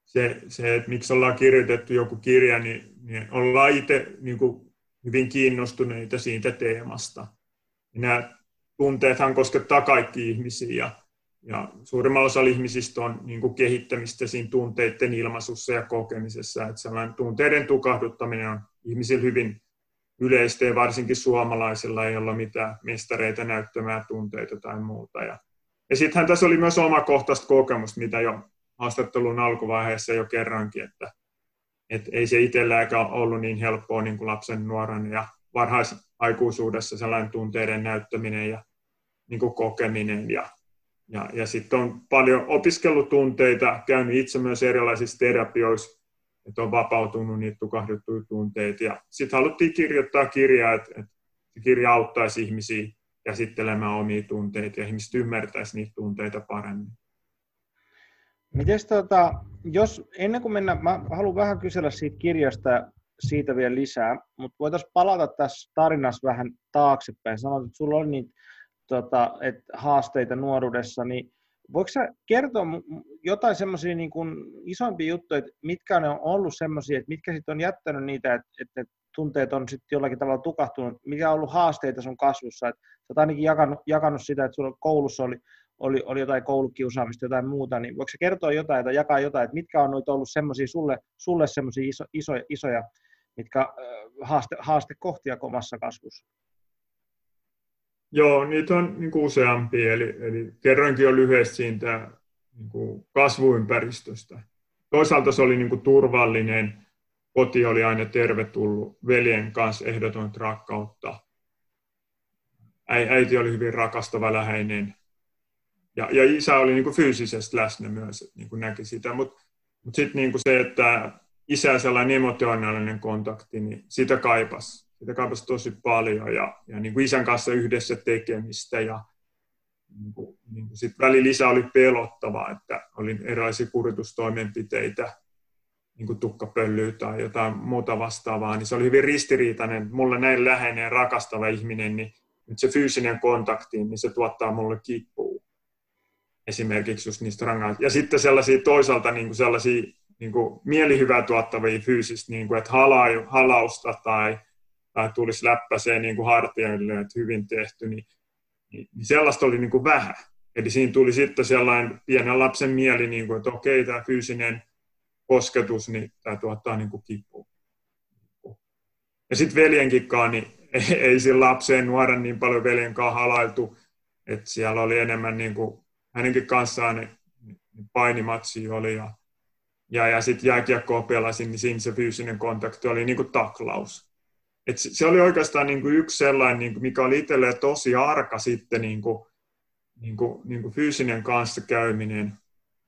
[SPEAKER 2] se, se, että miksi ollaan kirjoitettu joku kirja, niin, niin ollaan itse niin kuin hyvin kiinnostuneita siitä teemasta. Ja nämä tunteethan koskettaa kaikki ihmisiä ja, ja suurimmalla osalla ihmisistä on niin kuin kehittämistä siinä tunteiden ilmaisussa ja kokemisessa. Että sellainen tunteiden tukahduttaminen on ihmisillä hyvin yleistä ja varsinkin suomalaisilla ei ole mitään mestareita näyttämään tunteita tai muuta. Ja, ja sittenhän tässä oli myös omakohtaista kokemusta, mitä jo haastattelun alkuvaiheessa jo kerrankin, että, että ei se itselläkään ollut niin helppoa niin kuin lapsen nuoren ja varhaisaikuisuudessa sellainen tunteiden näyttäminen ja niin kuin kokeminen ja, ja, ja sitten on paljon opiskelutunteita, käynyt itse myös erilaisissa terapioissa, että on vapautunut niitä tukahduttuja tunteita. Ja sitten haluttiin kirjoittaa kirjaa, että, että kirja auttaisi ihmisiä käsittelemään omia tunteita ja ihmiset ymmärtäisi niitä tunteita paremmin.
[SPEAKER 1] Mites tota, jos ennen kuin mennään, mä haluan vähän kysellä siitä kirjasta siitä vielä lisää, mutta voitaisiin palata tässä tarinassa vähän taaksepäin. Sanoit, että sulla oli niitä tota, että haasteita nuoruudessa, niin voiko sä kertoa jotain semmoisia niin isompia juttuja, että mitkä on ollut semmoisia, että mitkä sitten on jättänyt niitä, että, että tunteet on sitten jollakin tavalla tukahtunut, mikä on ollut haasteita sun kasvussa, että sä oot ainakin jakanut, jakanut sitä, että sulla koulussa oli, oli, oli jotain koulukiusaamista, jotain muuta, niin voiko sä kertoa jotain tai jakaa jotain, että mitkä on noita ollut semmoisia sulle, sulle semmoisia iso, isoja, isoja mitkä haaste, haastekohtia omassa kasvussa?
[SPEAKER 2] Joo, niitä on niin kuin useampia, eli, eli kerroinkin jo lyhyesti siitä niin kuin kasvuympäristöstä. Toisaalta se oli niin kuin turvallinen, koti oli aina tervetullut, veljen kanssa ehdoton rakkautta. Äiti oli hyvin rakastava, läheinen. Ja, ja isä oli niin kuin fyysisesti läsnä myös, että niin kuin näki sitä. Mutta mut sitten niin se, että isä sellainen emotionaalinen kontakti, niin sitä kaipasi sitä kaipasi tosi paljon ja, ja niin kuin isän kanssa yhdessä tekemistä ja niin kuin, niin kuin sit välillä lisä oli pelottava, että oli erilaisia kuritustoimenpiteitä, niin kuin tukkapöllyä tai jotain muuta vastaavaa, niin se oli hyvin ristiriitainen. Mulle näin läheinen rakastava ihminen, niin nyt se fyysinen kontakti, niin se tuottaa mulle kippua. Esimerkiksi just niistä rangaista. Ja sitten sellaisia toisaalta niin kuin sellaisia niin kuin mielihyvää tuottavia fyysistä, niin kuin, että halausta tai tai tulisi läppäseen niin kuin hartioille, että hyvin tehty, niin, niin, niin sellaista oli niin kuin vähän. Eli siinä tuli sitten sellainen pienen lapsen mieli, niin kuin, että okei, tämä fyysinen kosketus, niin tämä tuottaa niin kuin kipua. Ja sitten veljenkin niin ei, ei sillä lapseen nuoren niin paljon veljen kanssa halailtu, että siellä oli enemmän niin kuin, hänenkin kanssaan niin painimatsi oli ja, ja, ja sitten jääkiekkoa pelasin, niin siinä se fyysinen kontakti oli niin kuin taklaus et se oli oikeastaan niin kuin yksi sellainen, niin kuin mikä oli itselleen tosi arka sitten niin kuin, niin kuin, niin kuin fyysinen kanssakäyminen.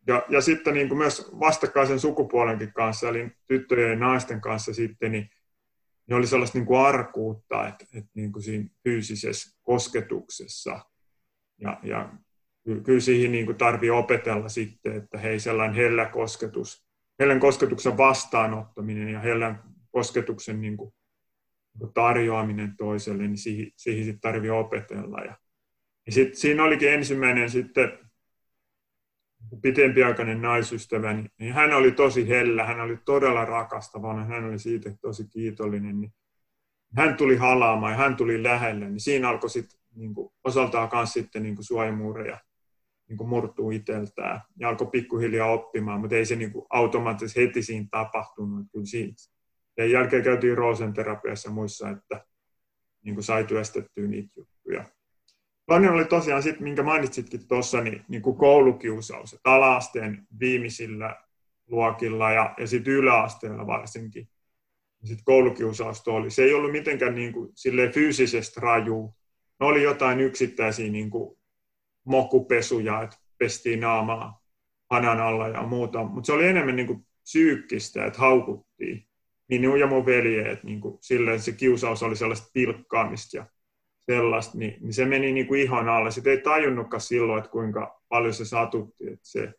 [SPEAKER 2] Ja, ja sitten niin kuin myös vastakkaisen sukupuolenkin kanssa, eli tyttöjen ja naisten kanssa sitten, niin, niin oli sellaista niin kuin arkuutta, että, että niin kuin siinä fyysisessä kosketuksessa. Ja, ja kyllä siihen niin kuin tarvii opetella sitten, että hei sellainen hellä kosketus, hellän kosketuksen vastaanottaminen ja hellän kosketuksen niin kuin tarjoaminen toiselle, niin siihen, siihen sitten tarvii opetella. Ja, ja sit, siinä olikin ensimmäinen sitten pitempiaikainen naisystävä, niin, niin hän oli tosi hellä, hän oli todella rakastava, hän oli siitä tosi kiitollinen. Niin hän tuli halaamaan ja hän tuli lähelle, niin siinä alkoi sitten niin kuin, osaltaan myös sitten niin suojamuureja niin murtuu itseltään ja alkoi pikkuhiljaa oppimaan, mutta ei se niin automaattisesti heti siinä tapahtunut. Kyllä siinä, ja jälkeen käytiin Roosen terapiassa muissa, että niin kuin sai työstettyä niitä juttuja. Toinen oli tosiaan sitten, minkä mainitsitkin tuossa, niin, niin kuin koulukiusaus. Ala-asteen viimeisillä luokilla ja, ja sitten yläasteella varsinkin. Sitten koulukiusausta oli. Se ei ollut mitenkään niin kuin, fyysisesti raju, ne oli jotain yksittäisiä niin kuin mokupesuja, että pestiin naamaa hanan alla ja muuta, mutta se oli enemmän niin kuin psyykkistä, että haukuttiin minun ja mun veljeet, niin kuin, silleen se kiusaus oli sellaista pilkkaamista ja sellaista, niin, niin se meni niin kuin ihon alle. Sitten ei tajunnutkaan silloin, että kuinka paljon se satutti. Että se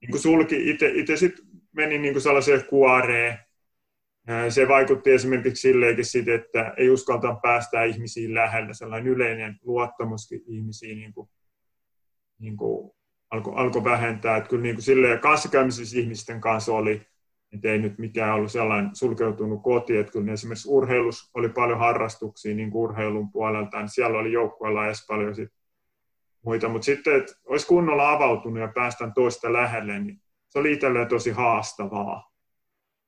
[SPEAKER 2] niin kuin sulki, itse sitten meni niin kuin sellaiseen kuoreen. Se vaikutti esimerkiksi silleenkin siitä, että ei uskalta päästää ihmisiin lähellä. Sellainen yleinen luottamuskin ihmisiin niin kuin, niin kuin alkoi alko vähentää. Että kyllä niin kuin silleen, kanssakäymisissä ihmisten kanssa oli, että ei nyt mikään ollut sellainen sulkeutunut koti, että kun esimerkiksi urheilus oli paljon harrastuksia niin urheilun puolelta, niin siellä oli joukkueella edes paljon sit muita, mutta sitten, että olisi kunnolla avautunut ja päästään toista lähelle, niin se oli itselleen tosi haastavaa.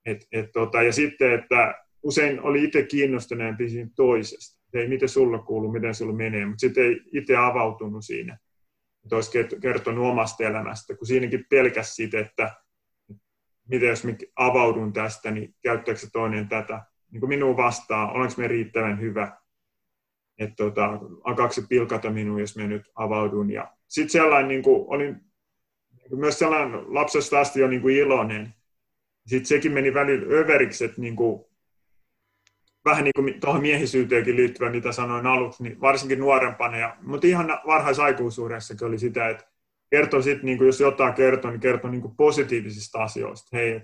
[SPEAKER 2] Et, et tota, ja sitten, että usein oli itse kiinnostuneempi siinä toisesta. Ei miten sulla kuuluu, miten sulla menee, mutta sitten ei itse avautunut siinä. Että olisi kertonut omasta elämästä, kun siinäkin pelkäs siitä, että miten jos avaudun tästä, niin käyttääkö se toinen tätä niin kuin minun vastaa, olenko me riittävän hyvä, että tota, alkaako se pilkata minua, jos me nyt avaudun. Ja sitten sellainen, niin kuin, olin niin myös sellainen lapsesta asti jo niin kuin iloinen. Sitten sekin meni välillä överiksi, että niin kuin, vähän niin kuin tuohon miehisyyteenkin liittyvä, mitä sanoin aluksi, niin varsinkin nuorempana. Ja, mutta ihan varhaisaikuisuudessakin oli sitä, että kertoi sitten, niin jos jotain kertoi, niin kertoi niin positiivisista asioista. Hei,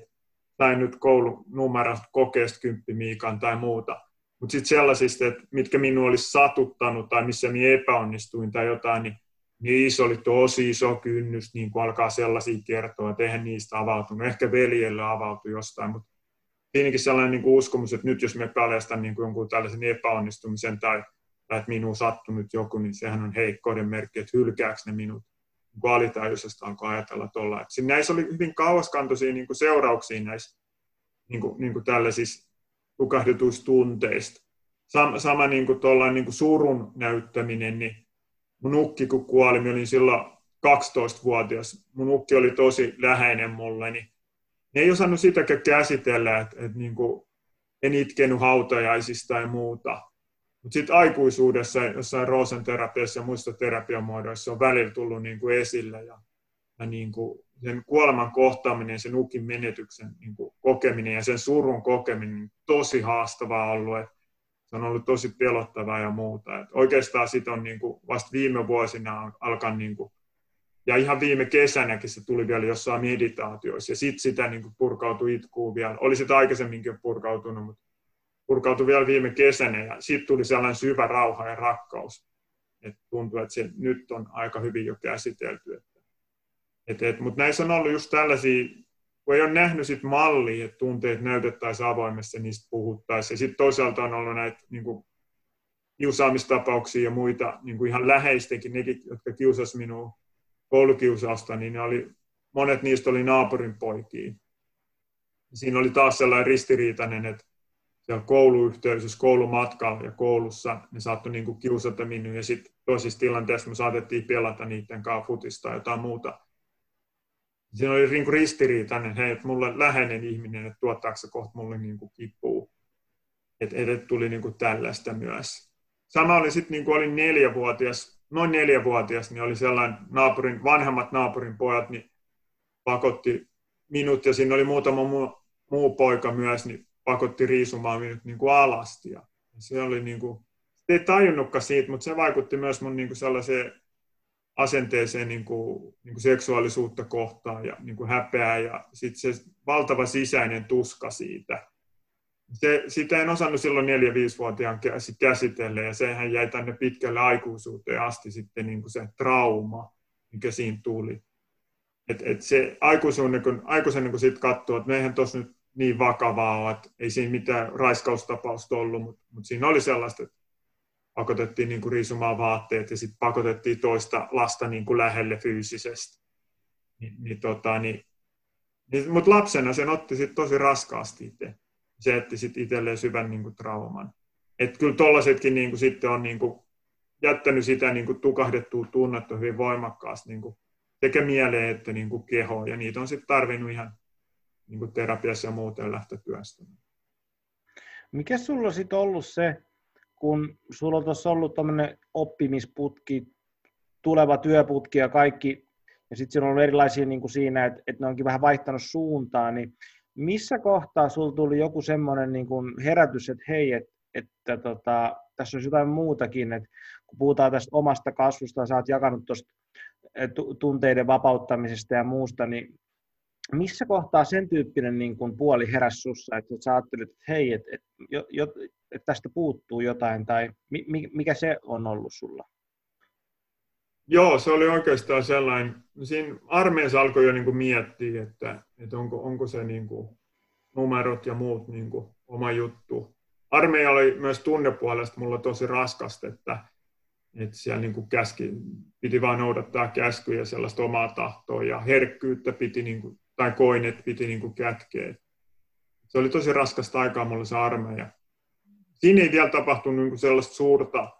[SPEAKER 2] sain nyt koulunumerosta kokeesta kymppimiikan tai muuta. Mutta sitten sellaisista, että mitkä minua olisi satuttanut tai missä minä epäonnistuin tai jotain, niin niissä oli tosi iso kynnys niin kuin alkaa sellaisia kertoa, että eihän niistä avautunut. Ehkä veljelle avautui jostain, mutta siinäkin sellainen niin uskomus, että nyt jos me paljastan niin jonkun tällaisen epäonnistumisen tai, tai että minuun sattunut joku, niin sehän on heikkouden merkki, että hylkääkö ne minut alitajuisesti alkoi ajatella tuolla. Näissä oli hyvin kauaskantoisia niin kuin seurauksia näissä niin kuin, niin kuin tällaisissa tukahdetuista tunteista. Sama, sama niin kuin tuolla, niin kuin surun näyttäminen, niin mun ukki kun kuoli, minä olin silloin 12-vuotias, mun ukki oli tosi läheinen mulle, niin ne ei osannut sitäkään käsitellä, että, että niin kuin en itkenyt hautajaisista tai muuta. Mutta sitten aikuisuudessa, jossain Roosen terapiassa ja muissa terapiamuodoissa on välillä tullut niin kuin esille ja, ja niin kuin sen kuoleman kohtaaminen, sen ukin menetyksen niin kuin kokeminen ja sen surun kokeminen niin tosi haastavaa ollut. Et se on ollut tosi pelottavaa ja muuta. Et oikeastaan sitten on niin kuin vasta viime vuosina alkanut niin kuin, ja ihan viime kesänäkin se tuli vielä jossain meditaatioissa ja sitten sitä niin kuin purkautui itkuun vielä. Oli sitä aikaisemminkin purkautunut, mutta purkautui vielä viime kesänä ja sitten tuli sellainen syvä rauha ja rakkaus. Et tuntuu, että se nyt on aika hyvin jo käsitelty. Et, et, Mutta näissä on ollut just tällaisia, kun ei ole nähnyt sit mallia, että tunteet näytettäisiin avoimessa, niistä puhuttaisiin. Ja sitten toisaalta on ollut näitä niin kuin, kiusaamistapauksia ja muita niin kuin ihan läheistenkin, nekin, jotka kiusasivat minua koulukiusausta, niin ne oli, monet niistä oli naapurin poikia. Siinä oli taas sellainen ristiriitainen, että siellä kouluyhteisössä, koulumatkalla ja koulussa ne saattoi niin kuin kiusata minua ja sitten toisissa tilanteissa me saatettiin pelata niiden kanssa futista tai jotain muuta. Siinä oli niin ristiriitainen, hei, että mulle läheinen ihminen, että tuottaako se kohta mulle niin kuin kipuu. Että et tuli niin kuin tällaista myös. Sama oli sitten, niin kuin olin neljävuotias, noin neljävuotias, niin oli sellainen naapurin, vanhemmat naapurin pojat, niin pakotti minut ja siinä oli muutama muu, muu poika myös, niin pakotti riisumaan minut niin kuin alasti. Ja se oli niin kuin, ei tajunnutkaan siitä, mutta se vaikutti myös mun niin kuin sellaiseen asenteeseen niin kuin, niin kuin seksuaalisuutta kohtaan ja niin kuin häpeää ja sitten se valtava sisäinen tuska siitä. Se, sitä en osannut silloin 4-5-vuotiaan käsitellä ja sehän jäi tänne pitkälle aikuisuuteen asti sitten niin kuin se trauma, mikä siinä tuli. Et, et se aikuisuuden, kun, aikuisen kun sitten katsoo, että meihän tuossa nyt niin vakavaa ole, että ei siinä mitään raiskaustapausta ollut, mutta, mutta siinä oli sellaista, että pakotettiin niin kuin riisumaan vaatteet ja sitten pakotettiin toista lasta niin kuin lähelle fyysisesti. Ni, niin, tota, niin, niin, mutta lapsena sen otti sit tosi raskaasti itse. Se etti sitten itselleen syvän niin kuin, trauman. Että kyllä tollaisetkin niin kuin, sitten on niin kuin, jättänyt sitä niin kuin, tukahdettua tunnetta hyvin voimakkaasti niin kuin, sekä mieleen että niin kuin, kehoon. Ja niitä on sitten tarvinnut ihan niin kuin terapiassa ja muuten lähteä työstämään.
[SPEAKER 1] Mikä sulla on ollut se kun sulla on tuossa ollut tämmöinen oppimisputki, tuleva työputki ja kaikki, ja sitten siinä on ollut erilaisia niin kuin siinä, että, että ne onkin vähän vaihtanut suuntaa, niin missä kohtaa sulla tuli joku semmoinen niin kuin herätys, että hei, että, että tota, tässä on jotain muutakin, että kun puhutaan tästä omasta kasvusta, sä oot jakanut tuosta eh, tunteiden vapauttamisesta ja muusta, niin missä kohtaa sen tyyppinen niin kuin puoli heräsi sussa, että sä ajattelit, että hei, että, että, että, että tästä puuttuu jotain, tai mikä se on ollut sulla?
[SPEAKER 2] Joo, se oli oikeastaan sellainen, siinä armeijassa alkoi jo niin kuin miettiä, että, että onko, onko se niin kuin numerot ja muut niin kuin oma juttu. Armeija oli myös tunnepuolesta mulla tosi raskasta, että, että siellä niin kuin käski, piti vain noudattaa käskyjä sellaista omaa tahtoa ja herkkyyttä piti, niin kuin, tai koin, että piti niin kuin kätkeä. Se oli tosi raskasta aikaa mulle se armeija. Siinä ei vielä tapahtunut niin kuin sellaista suurta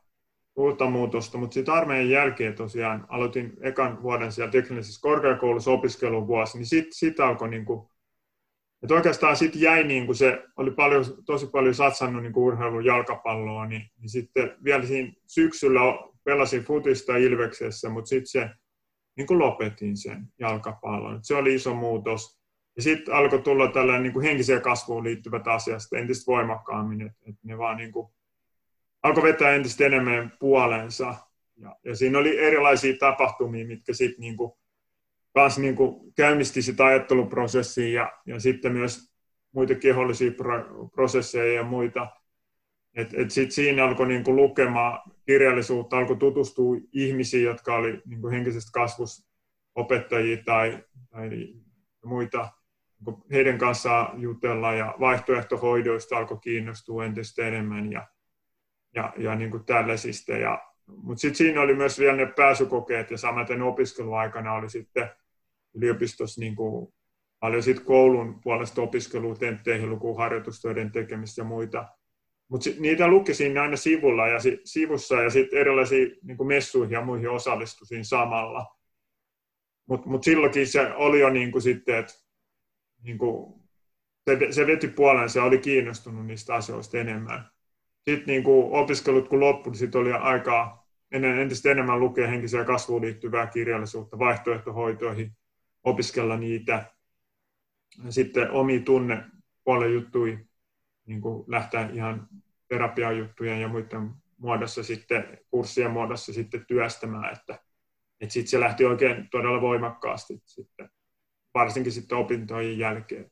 [SPEAKER 2] uutta muutosta, mutta sitten armeijan jälkeen tosiaan aloitin ekan vuoden siellä teknisessä korkeakoulussa opiskelun vuosi, niin sitten sit alkoi niin kuin, että oikeastaan sitten jäi niin kuin se, oli paljon, tosi paljon satsannut niin urheilun jalkapalloa, niin, niin sitten vielä siinä syksyllä pelasin futista Ilveksessä, mutta sitten se niin kuin lopetin sen jalkapallon. Se oli iso muutos. Ja sitten alkoi tulla tällainen niin henkiseen kasvuun liittyvät asiat entistä voimakkaammin, että, että ne vaan niin kuin alkoi vetää entistä enemmän puolensa. Ja, ja siinä oli erilaisia tapahtumia, mitkä sitten niinku, kans niinku käynnisti sitä ajatteluprosessia ja, ja sitten myös muita kehollisia pro, prosesseja ja muita. Et, et sit siinä alkoi niinku lukemaan kirjallisuutta, alkoi tutustua ihmisiin, jotka oli niinku henkisestä kasvusta opettajia tai, tai muita. Niinku heidän kanssaan jutella ja vaihtoehtohoidoista alkoi kiinnostua entistä enemmän. Ja, ja, ja niin kuin tällaisista. Ja, mutta sitten siinä oli myös vielä ne pääsykokeet ja samaten opiskeluaikana oli sitten yliopistossa niin kuin paljon sit koulun puolesta opiskelua, tentteihin, lukuharjoitustöiden tekemistä ja muita. Mutta niitä luki siinä aina sivulla ja si, sivussa ja sitten erilaisiin niin messuihin ja muihin osallistuin samalla. Mutta mut silloinkin se oli jo niin kuin sitten, että niin kuin, se, se veti puolen, se oli kiinnostunut niistä asioista enemmän sitten niin kuin opiskelut kun loppui, niin sitten oli aikaa ennen, entistä enemmän lukea henkiseen kasvuun liittyvää kirjallisuutta, vaihtoehtohoitoihin, opiskella niitä. Sitten omi tunne puolen juttui niin kuin lähteä ihan terapiajuttujen ja muiden muodossa sitten, kurssien muodossa sitten työstämään, että, että sitten se lähti oikein todella voimakkaasti sitten, varsinkin sitten opintojen jälkeen.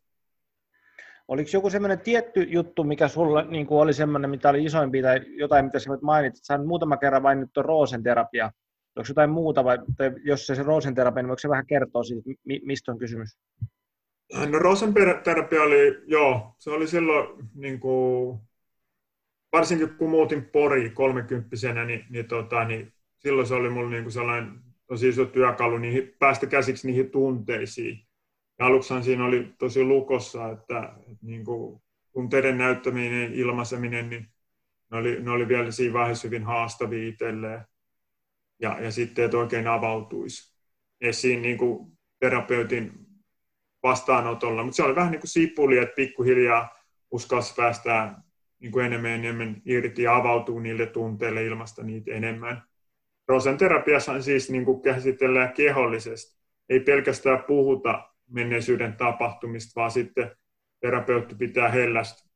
[SPEAKER 1] Oliko joku semmoinen tietty juttu, mikä sulla niin kuin oli semmoinen, mitä oli isoimpi tai jotain, mitä sä mainitsit? Sä muutaman kerran vain nyt tuon roosenterapia. Onko jotain muuta vai jos se, se roosenterapia, niin voiko se vähän kertoa siitä, mistä on kysymys?
[SPEAKER 2] No roosenterapia oli, joo, se oli silloin niin kuin, varsinkin kun muutin Pori kolmekymppisenä, niin, niin, tota, niin silloin se oli mulla niin kuin sellainen tosi iso työkalu niihin, päästä käsiksi niihin tunteisiin ja aluksihan siinä oli tosi lukossa, että, että niin kuin tunteiden näyttäminen, ilmaiseminen, niin ne oli, ne oli vielä siinä vaiheessa hyvin haastavia itselleen. Ja, ja sitten, että oikein avautuisi esiin niin kuin terapeutin vastaanotolla. Mutta se oli vähän niin kuin sipuli, että pikkuhiljaa uskalsi päästää niin kuin enemmän enemmän irti ja avautuu niille tunteille ilmasta niitä enemmän. Rosen terapiassa siis niin kuin käsitellään kehollisesti. Ei pelkästään puhuta menneisyyden tapahtumista, vaan sitten terapeutti pitää hellästä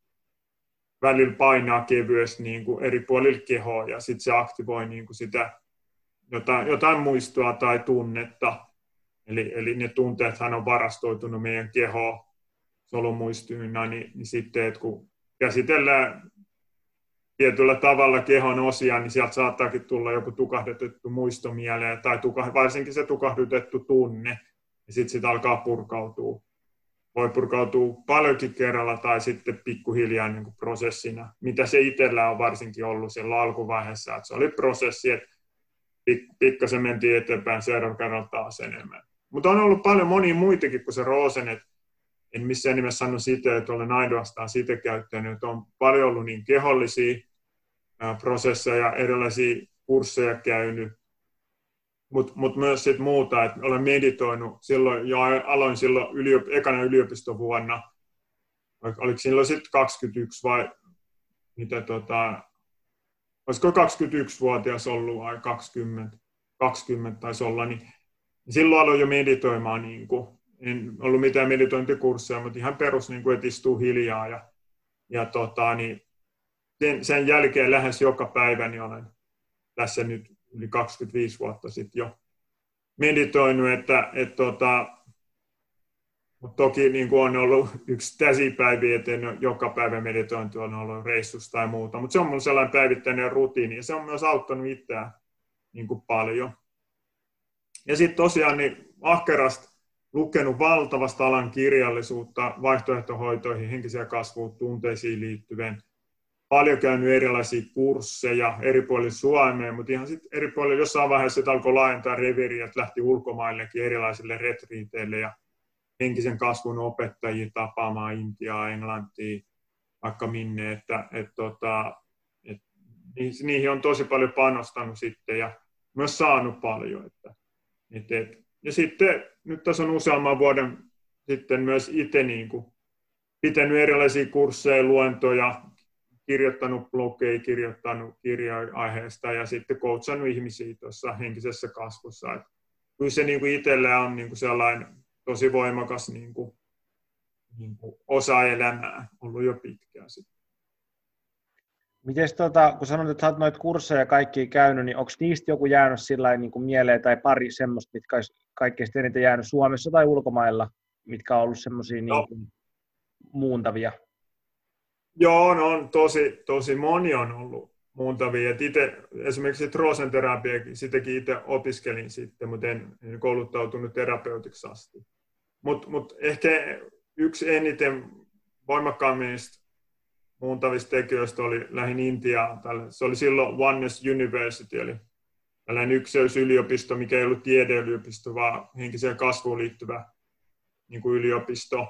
[SPEAKER 2] välillä painaa kevyesti niin kuin eri puolilla kehoa ja sitten se aktivoi niin kuin sitä jotain, jotain muistoa tai tunnetta. Eli, eli ne tunteethan on varastoitunut meidän kehoon solumuistuina, niin, niin sitten, että kun käsitellään tietyllä tavalla kehon osia, niin sieltä saattaakin tulla joku tukahdutettu muisto mieleen, tai tukah, varsinkin se tukahdutettu tunne, ja sitten sitä alkaa purkautua. Voi purkautua paljonkin kerralla tai sitten pikkuhiljaa niin kuin prosessina, mitä se itsellä on varsinkin ollut siellä alkuvaiheessa, että se oli prosessi, että pik- pikkasen mentiin eteenpäin seuraavan kerralla taas enemmän. Mutta on ollut paljon monia muitakin kuin se Roosen, että en missään nimessä sano sitä, että olen ainoastaan sitä käyttänyt, että on paljon ollut niin kehollisia prosesseja, erilaisia kursseja käynyt, mutta mut myös sit muuta, että olen meditoinut silloin, jo aloin silloin yliop, ekana yliopistovuonna, oliko silloin sitten 21 vai mitä tota, olisiko 21-vuotias ollut vai 20, 20 taisi olla, niin silloin aloin jo meditoimaan, niin kuin, en ollut mitään meditointikursseja, mutta ihan perus, niin kuin, että istuu hiljaa ja, ja tota, niin sen, sen jälkeen lähes joka päivä niin olen tässä nyt yli 25 vuotta sitten jo meditoinut, että, että tota, mutta toki niin kuin on ollut yksi täsipäiviä, että joka päivä meditointi on ollut reissussa tai muuta, mutta se on mun sellainen päivittäinen rutiini ja se on myös auttanut itseään niin kuin paljon. Ja sitten tosiaan niin ahkerasta lukenut valtavasta alan kirjallisuutta vaihtoehtohoitoihin, henkiseen kasvuun, tunteisiin liittyvien. Paljon käynyt erilaisia kursseja eri puolilla Suomea, mutta ihan sitten eri puolilla jossain vaiheessa alkoi laajentaa reviriä, että lähti ulkomaillekin erilaisille retriiteille ja henkisen kasvun opettajia tapaamaan Intiaa, Englantia, vaikka minne, että et, tota, et, niihin on tosi paljon panostanut sitten ja myös saanut paljon. Että, et, et, ja sitten nyt tässä on useamman vuoden sitten myös itse niin kuin, pitänyt erilaisia kursseja, luentoja, kirjoittanut blogeja, kirjoittanut kirjoja aiheesta ja sitten coachannut ihmisiä tuossa henkisessä kasvussa. Et kyllä se niin kuin on niin kuin sellainen tosi voimakas niin kuin, niin kuin osa elämää ollut jo pitkään sitten.
[SPEAKER 1] Miten tota, kun sanoit, että olet noita kursseja kaikki käynyt, niin onko niistä joku jäänyt sillä niin kuin mieleen tai pari semmoista, mitkä olisi kaikkein eniten jäänyt Suomessa tai ulkomailla, mitkä on ollut semmoisia no. niin muuntavia?
[SPEAKER 2] Joo, no on tosi, tosi moni on ollut muuntavia. Et ite, esimerkiksi roosenterapiakin, sitäkin itse opiskelin sitten, mutta en, en kouluttautunut terapeutiksi asti. Mutta mut ehkä yksi eniten voimakkaammin muuntavista tekijöistä oli lähin Intiaan. Se oli silloin Oneness University, eli tällainen ykseysyliopisto, mikä ei ollut tiedeyliopisto, vaan henkiseen kasvuun liittyvä niin kuin yliopisto.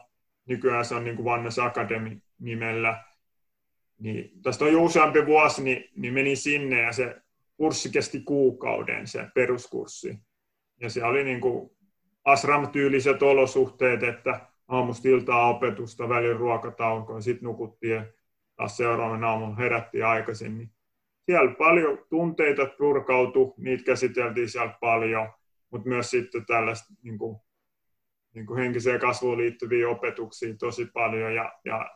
[SPEAKER 2] Nykyään se on niin kuin Oneness Academy nimellä. Niin, tästä on jo useampi vuosi, niin, niin menin sinne ja se kurssi kesti kuukauden, se peruskurssi. Ja se oli niin kuin asram-tyyliset olosuhteet, että aamusta iltaa opetusta, välin ruokataukoa, sitten nukuttiin ja taas seuraavana aamulla herättiin aikaisin. Niin siellä paljon tunteita purkautui, niitä käsiteltiin siellä paljon, mutta myös sitten tällaista niin kuin, niin kuin henkiseen kasvuun liittyviä opetuksia tosi paljon ja, ja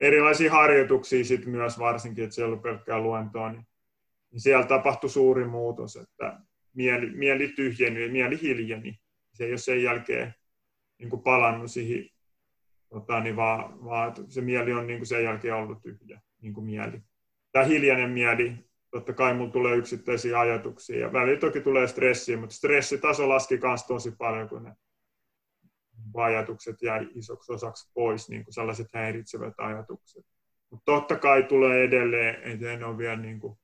[SPEAKER 2] erilaisia harjoituksia sitten myös varsinkin, että siellä oli pelkkää luentoa, niin, niin siellä tapahtui suuri muutos, että mieli, mieli tyhjeni ja mieli hiljeni se ei ole sen jälkeen niin kuin palannut siihen, tota, niin vaan, vaan se mieli on niin kuin sen jälkeen ollut tyhjä niin kuin mieli. Tämä hiljainen mieli, totta kai mulla tulee yksittäisiä ajatuksia ja välillä toki tulee stressiä, mutta stressitaso laski myös tosi paljon, kun ne ajatukset jäi isoksi osaksi pois, niin kuin sellaiset häiritsevät ajatukset. Mutta totta kai tulee edelleen, että en ole vielä niin kuin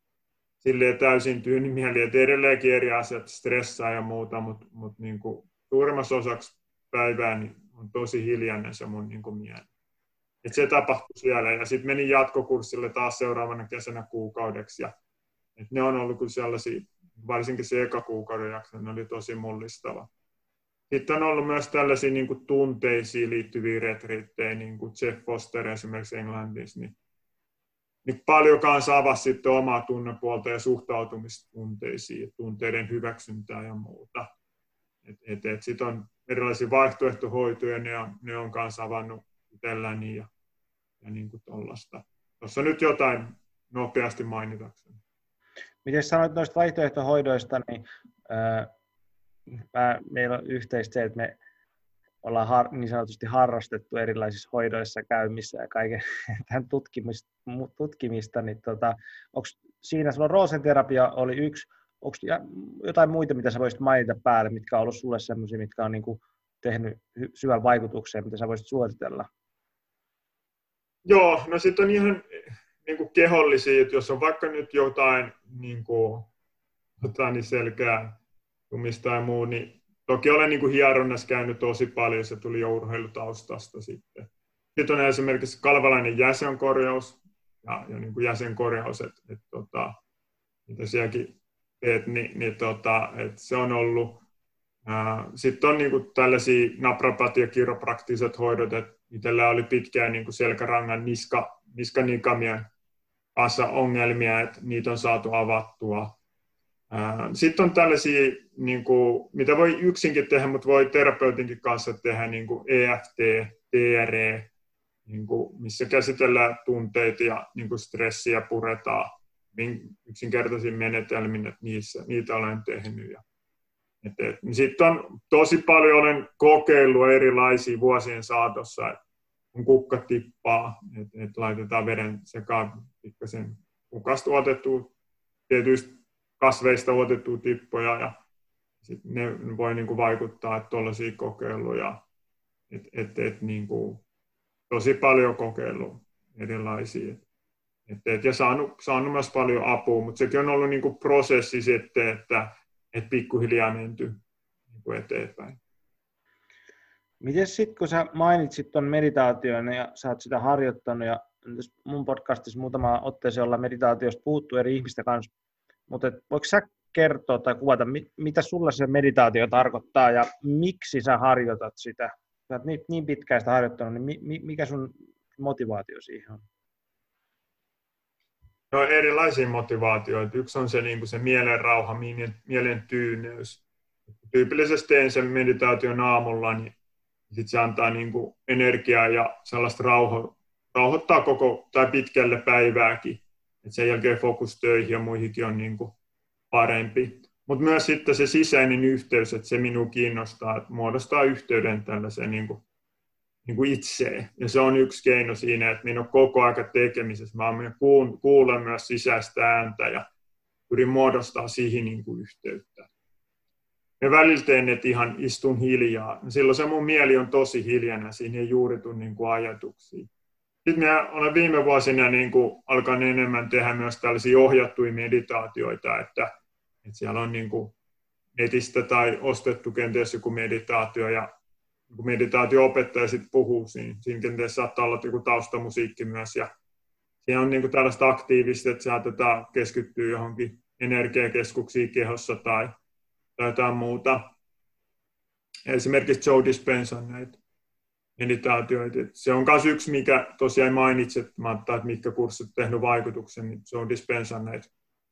[SPEAKER 2] täysin tyyni mieli, että edelleenkin eri asiat stressaa ja muuta, mutta, mutta niin kuin suurimmassa osaksi päivää niin on tosi hiljainen se mun niin kuin mieli. Et se tapahtui siellä ja sitten menin jatkokurssille taas seuraavana kesänä kuukaudeksi. Ja, et ne on ollut kyllä sellaisia, varsinkin se eka kuukauden jakso, ne oli tosi mullistava. Sitten on ollut myös tällaisia niin kuin tunteisiin liittyviä retriittejä, niin kuin Jeff Foster esimerkiksi Englannissa, niin, niin paljon kanssa avasi sitten omaa tunnepuolta ja suhtautumista tunteisiin, tunteiden hyväksyntää ja muuta. Et, et, et Sitten on erilaisia vaihtoehtohoitoja, ne on, ne on kanssa avannut itselläni ja, ja niin kuin tollasta. Tuossa nyt jotain nopeasti mainitakseni.
[SPEAKER 1] Miten sanoit noista vaihtoehtohoidoista, niin ää, mä, meillä on yhteistä se, että me ollaan har, niin sanotusti harrastettu erilaisissa hoidoissa käymissä ja kaiken tämän tutkimista, tutkimista niin tota, onko siinä sulla roosenterapia oli yksi, onko jotain muita, mitä sä voisit mainita päälle, mitkä on ollut sulle sellaisia, mitkä on niin kuin tehnyt syvän vaikutuksen, mitä sä voisit suositella?
[SPEAKER 2] Joo, no sitten on ihan niin kuin kehollisia, että jos on vaikka nyt jotain, niin kuin, jotain niin selkää tumista ja muu, niin toki olen niin kuin hieronnassa käynyt tosi paljon, se tuli jo urheilutaustasta sitten. Sitten on esimerkiksi kalvalainen jäsenkorjaus ja, ja niin kuin jäsenkorjaus, että, että, että tota, mitä sielläkin et, niin, niin tota, et se on ollut. Sitten on niinku tällaisia naprapatia kiropraktiset hoidot, että itsellä oli pitkään niinku selkärangan niska, niskanikamien kanssa ongelmia, että niitä on saatu avattua. Sitten on tällaisia, niin kuin, mitä voi yksinkin tehdä, mutta voi terapeutinkin kanssa tehdä niin kuin EFT, TRE, niin kuin, missä käsitellään tunteita ja niin kuin stressiä puretaan yksinkertaisin menetelmin, että niissä, niitä olen tehnyt. Niin Sitten on tosi paljon olen kokeillut erilaisia vuosien saatossa, että kun kukka tippaa, että, että laitetaan veden sekaan pikkasen kukasta otettu, tietyistä kasveista otettu tippoja ja sit ne voi niin kuin vaikuttaa, että tuollaisia kokeiluja, että et, et, niin kuin, tosi paljon kokeillut erilaisia. Et, et, ja saanut, saanut myös paljon apua, mutta sekin on ollut niin kuin prosessi sitten, että et pikkuhiljaa menty niin kuin eteenpäin.
[SPEAKER 1] Miten sitten, kun sä mainitsit tuon meditaation ja sä oot sitä harjoittanut ja mun podcastissa muutama otteeseen olla meditaatiosta puhuttu eri ihmisten kanssa, mutta voiko sä kertoa tai kuvata, mitä sulle se meditaatio tarkoittaa ja miksi sä harjoitat sitä? Sä oot niin, niin pitkään sitä harjoittanut, niin mikä sun motivaatio siihen on?
[SPEAKER 2] No erilaisia motivaatioita. Yksi on se, niin kuin se mielen rauha, mielen tyyneys. Tyypillisesti teen sen meditaation aamulla, niin sitten se antaa niin kuin energiaa ja sellaista rauho, rauhoittaa koko tai pitkälle päivääkin. Et sen jälkeen fokus töihin ja muihinkin on niin kuin parempi. Mutta myös sitten se sisäinen yhteys, että se minua kiinnostaa, että muodostaa yhteyden tällaiseen niin kuin, niin kuin itseen. Ja se on yksi keino siinä, että minä olen koko aika tekemisessä. Mä kuulen myös sisäistä ääntä ja pyrin muodostaa siihen niin kuin yhteyttä. Ja välillä teen, että ihan istun hiljaa. Silloin se mun mieli on tosi hiljana, siinä ei juuri tule niin kuin ajatuksia. Sitten minä olen viime vuosina niin kuin alkanut enemmän tehdä myös tällaisia ohjattuja meditaatioita, että, että siellä on niin kuin netistä tai ostettu kenties joku meditaatio ja kun meditaatio-opettaja sitten puhuu siinä, siinä kenties saattaa olla joku taustamusiikki myös ja siinä on niin kuin tällaista aktiivista, että saatetaan keskittyä johonkin energiakeskuksiin kehossa tai, tai jotain muuta. Esimerkiksi Joe Dispenza näitä meditaatioita. Se on myös yksi, mikä tosiaan mainitsit, että mitkä kurssit on tehnyt vaikutuksen, niin se on Dispensa näitä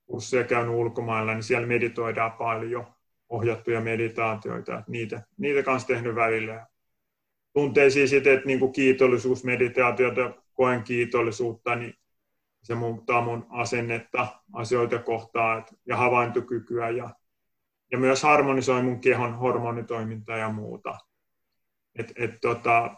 [SPEAKER 2] kursseja käynyt ulkomailla, niin siellä meditoidaan paljon ohjattuja meditaatioita, niitä, niitä kanssa tehnyt välillä. Tunteisiin sitten, että niin kiitollisuusmeditaatiota, koen kiitollisuutta, niin se muuttaa mun asennetta asioita kohtaan ja havaintokykyä ja, ja myös harmonisoi mun kehon hormonitoimintaa ja muuta. Et, et, tota,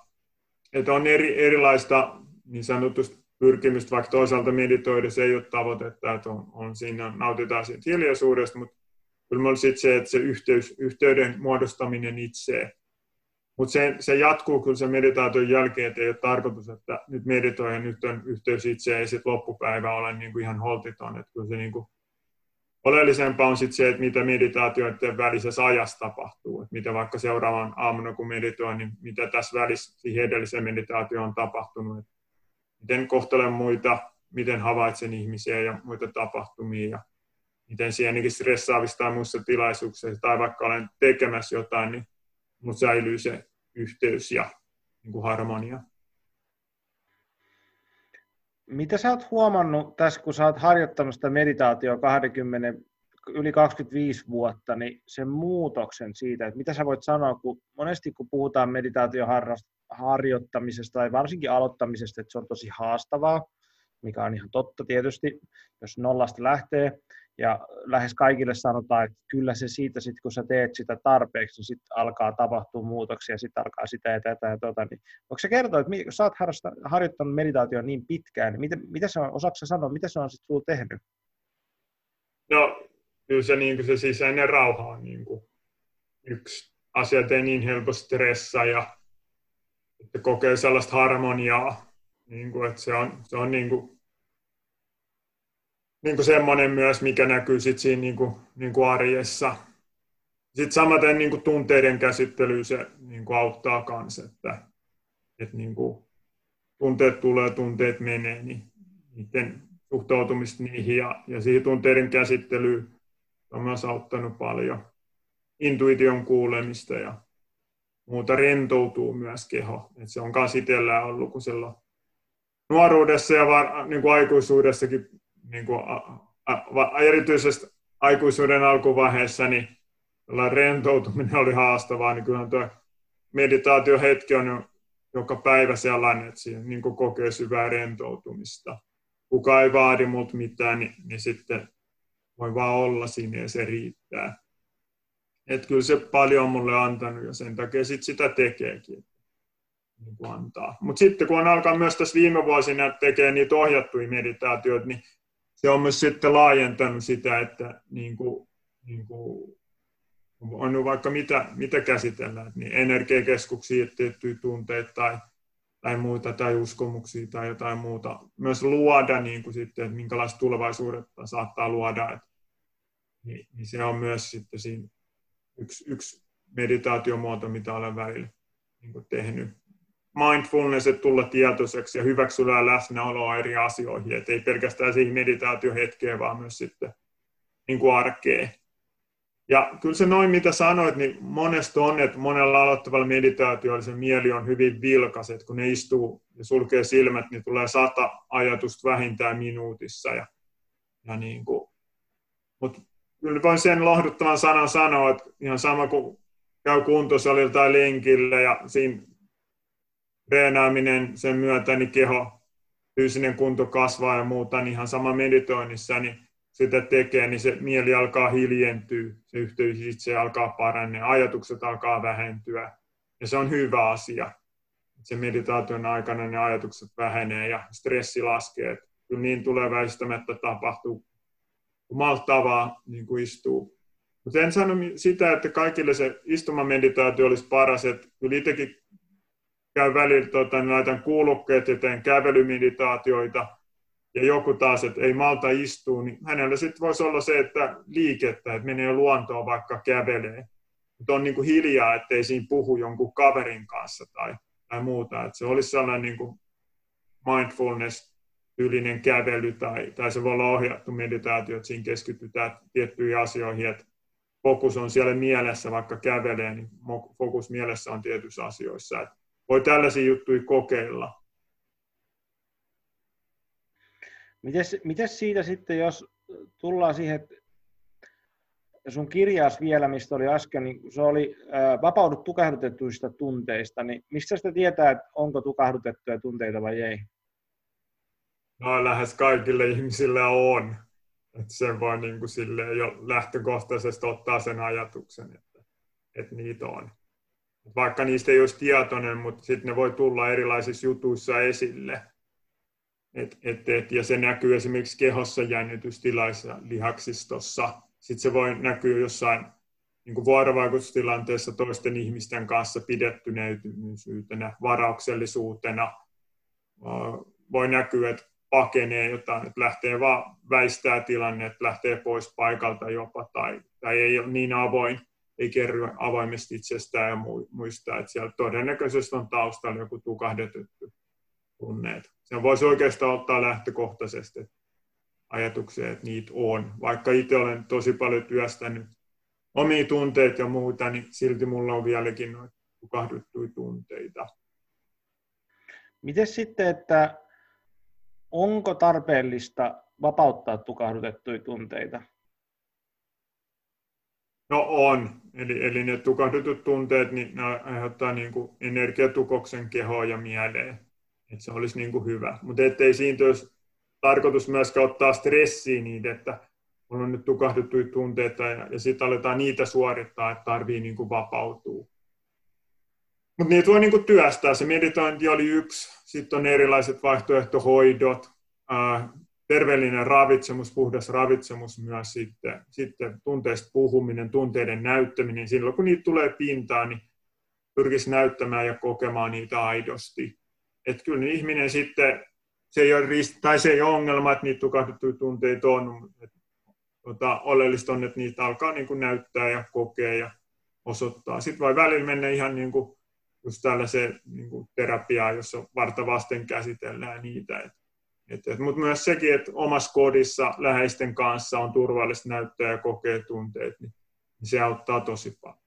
[SPEAKER 2] et on eri, erilaista niin sanotusta pyrkimystä, vaikka toisaalta meditoida se ei ole tavoitetta, että on, on siinä, nautitaan siitä hiljaisuudesta, mutta kyllä sitten se, että se yhteys, yhteyden muodostaminen itseen. Mutta se, se jatkuu kyllä sen meditaation jälkeen, että ei ole tarkoitus, että nyt meditoi ja nyt on yhteys itseen ja sitten loppupäivä olen niin kuin ihan holtiton. Että kyllä se niin kuin oleellisempaa on sitten se, että mitä meditaatioiden välisessä ajassa tapahtuu. Että mitä vaikka seuraavan aamuna kun meditoin, niin mitä tässä välissä siihen edelliseen meditaatioon on tapahtunut. Että miten kohtelen muita, miten havaitsen ihmisiä ja muita tapahtumia ja miten siihen tai muissa tilaisuuksissa tai vaikka olen tekemässä jotain, niin mutta säilyy se yhteys ja niin kuin harmonia.
[SPEAKER 1] Mitä sä oot huomannut tässä, kun sä oot harjoittanut sitä meditaatioa 20, yli 25 vuotta, niin sen muutoksen siitä, että mitä sä voit sanoa, kun monesti kun puhutaan meditaatioharjoittamisesta tai varsinkin aloittamisesta, että se on tosi haastavaa, mikä on ihan totta tietysti, jos nollasta lähtee, ja lähes kaikille sanotaan, että kyllä se siitä, sit, kun sä teet sitä tarpeeksi, niin sitten alkaa tapahtua muutoksia, sitten alkaa sitä ja tätä ja tota. Niin voiko sä kertoa, että kun sä oot harjoittanut meditaation niin pitkään, niin mitä, mitä se on, osaako sanoa, mitä se on sitten sulla tehnyt?
[SPEAKER 2] No, kyllä se, niin se sisäinen rauha on niin kuin yksi asia, ei niin helposti stressaa ja että kokee sellaista harmoniaa, niin kuin, että se on, se on niin kuin niin kuin semmoinen myös, mikä näkyy sit siinä niin kuin, niin kuin arjessa. Sitten samaten niin kuin tunteiden käsittely se niin kuin auttaa myös, että, että niin kuin tunteet tulee, tunteet menee, niin niiden suhtautumista niihin ja, ja siihen tunteiden käsittelyyn on myös auttanut paljon. Intuition kuulemista ja muuta rentoutuu myös keho. Et se on myös ollut, kun silloin nuoruudessa ja var, niin kuin aikuisuudessakin niin kuin, a, a, erityisesti aikuisuuden alkuvaiheessa, niin rentoutuminen oli haastavaa, niin kyllähän tuo meditaatiohetki on joka päivä sellainen, että siinä niin kokee syvää rentoutumista. Kuka ei vaadi multa mitään, niin, niin sitten voi vaan olla siinä ja se riittää. Että kyllä se paljon on mulle antanut ja sen takia sit sitä tekeekin. Niin kuin. Mutta sitten kun on alkanut myös tässä viime vuosina tekemään niitä ohjattuja meditaatioita, niin se on myös sitten laajentanut sitä, että niin kuin, niin kuin on vaikka mitä, mitä käsitellään, niin energiakeskuksia, tiettyjä tunteita tai, tai muita, tai uskomuksia tai jotain muuta. Myös luoda niin kuin sitten, että minkälaista tulevaisuudetta saattaa luoda. Että, niin, niin se on myös sitten siinä yksi, yksi meditaatiomuoto, mitä olen välillä niin kuin tehnyt. Mindfulness, että tulla tietoiseksi ja hyväksyllä läsnäoloa eri asioihin, että ei pelkästään siihen meditaatiohetkeen, vaan myös sitten niin kuin arkeen. Ja kyllä se noin, mitä sanoit, niin monesta on, että monella aloittavalla meditaatiolla se mieli on hyvin vilkas, että kun ne istuu ja sulkee silmät, niin tulee sata ajatusta vähintään minuutissa. Ja, ja niin kuin, mutta kyllä voin sen lohduttavan sanan sanoa, että ihan sama kuin käy kuntosalilla tai lenkillä ja siinä treenaaminen sen myötä, niin keho, fyysinen kunto kasvaa ja muuta, niin ihan sama meditoinnissa, niin sitä tekee, niin se mieli alkaa hiljentyä, se yhteys itse alkaa parantua, ajatukset alkaa vähentyä. Ja se on hyvä asia. Se meditaation aikana ne ajatukset vähenee ja stressi laskee. Kyllä niin tulee väistämättä tapahtuu, kun malttaa niin kuin istuu. Mutta en sano sitä, että kaikille se istumameditaatio olisi paras. Että kyllä itsekin käy välillä, tota, niin laitan kuulokkeet ja teen kävelymeditaatioita – ja joku taas, että ei malta istua, niin hänellä sitten voisi olla se, että liikettä, että menee luontoon vaikka kävelee. Mutta on niin kuin hiljaa, ettei siinä puhu jonkun kaverin kanssa tai, tai muuta. Että se olisi sellainen niin kuin mindfulness-tyylinen kävely tai, tai se voi olla ohjattu meditaatio, että siinä keskitytään tiettyihin asioihin, että fokus on siellä mielessä, vaikka kävelee, niin fokus mielessä on tietyissä asioissa. Että voi tällaisia juttuja kokeilla
[SPEAKER 1] Mites, mites siitä sitten, jos tullaan siihen, että sun kirjaas vielä, mistä oli äsken, niin se oli äh, vapaudu tukahdutetuista tunteista, niin mistä sitä tietää, että onko tukahdutettuja tunteita vai ei?
[SPEAKER 2] No lähes kaikille ihmisille on. Että sen voi niin kuin jo lähtökohtaisesti ottaa sen ajatuksen, että, että niitä on. Vaikka niistä ei olisi tietoinen, mutta sitten ne voi tulla erilaisissa jutuissa esille. Et, et, et, ja se näkyy esimerkiksi kehossa jännitystilassa, lihaksistossa. Sitten se voi näkyä jossain niin kuin vuorovaikutustilanteessa toisten ihmisten kanssa pidettyneisyytenä, varauksellisuutena. Voi näkyä, että pakenee jotain, että lähtee vaan väistää tilanne, että lähtee pois paikalta jopa, tai, tai ei ole niin avoin, ei kerry avoimesti itsestään ja muistaa, että siellä todennäköisesti on taustalla joku tukahdetettu tunneet. Sen voisi oikeastaan ottaa lähtökohtaisesti ajatuksia, että niitä on. Vaikka itse olen tosi paljon työstänyt omia tunteita ja muuta, niin silti mulla on vieläkin noita tukahduttuja tunteita.
[SPEAKER 1] Miten sitten, että onko tarpeellista vapauttaa tukahdutettuja tunteita?
[SPEAKER 2] No on. Eli, eli ne tukahdutut tunteet, niin ne aiheuttaa niin kuin energiatukoksen kehoon ja mieleen että se olisi niin kuin hyvä. Mutta ettei siitä olisi tarkoitus myöskään ottaa stressiä niitä, että on nyt tukahduttuja tunteita ja, ja sitten aletaan niitä suorittaa, että tarvii niin kuin vapautua. Mutta niitä voi niin kuin työstää. Se meditointi oli yksi. Sitten on erilaiset vaihtoehtohoidot, ää, terveellinen ravitsemus, puhdas ravitsemus myös sitten, sitten tunteista puhuminen, tunteiden näyttäminen. Silloin kun niitä tulee pintaan, niin pyrkisi näyttämään ja kokemaan niitä aidosti että kyllä niin ihminen sitten, se ei ole, tai se ei ole ongelma, että niitä tukahduttuja tunteita on, mutta tota, oleellista on, että niitä alkaa niin kuin näyttää ja kokea ja osoittaa. Sitten voi välillä mennä ihan niin kuin, just tällaiseen niin terapiaan, jossa varta vasten käsitellään niitä. Et, et, et, mutta myös sekin, että omassa kodissa läheisten kanssa on turvallista näyttää ja kokea tunteet, niin, niin se auttaa tosi paljon.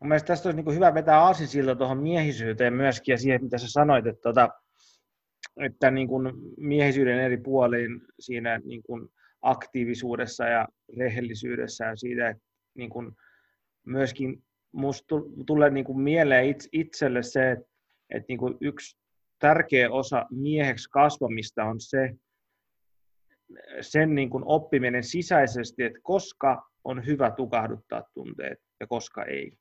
[SPEAKER 1] Mun mielestä tästä olisi niin hyvä vetää aasinsilta tuohon miehisyyteen myöskin ja siihen, mitä sä sanoit, että tota, että niin kuin miehisyyden eri puoliin siinä niin kuin aktiivisuudessa ja rehellisyydessä ja siitä, että niin kuin myöskin musta tulee niin kuin mieleen itselle se, että, että niin kuin yksi tärkeä osa mieheksi kasvamista on se, sen niin kuin oppiminen sisäisesti, että koska on hyvä tukahduttaa tunteet ja koska ei.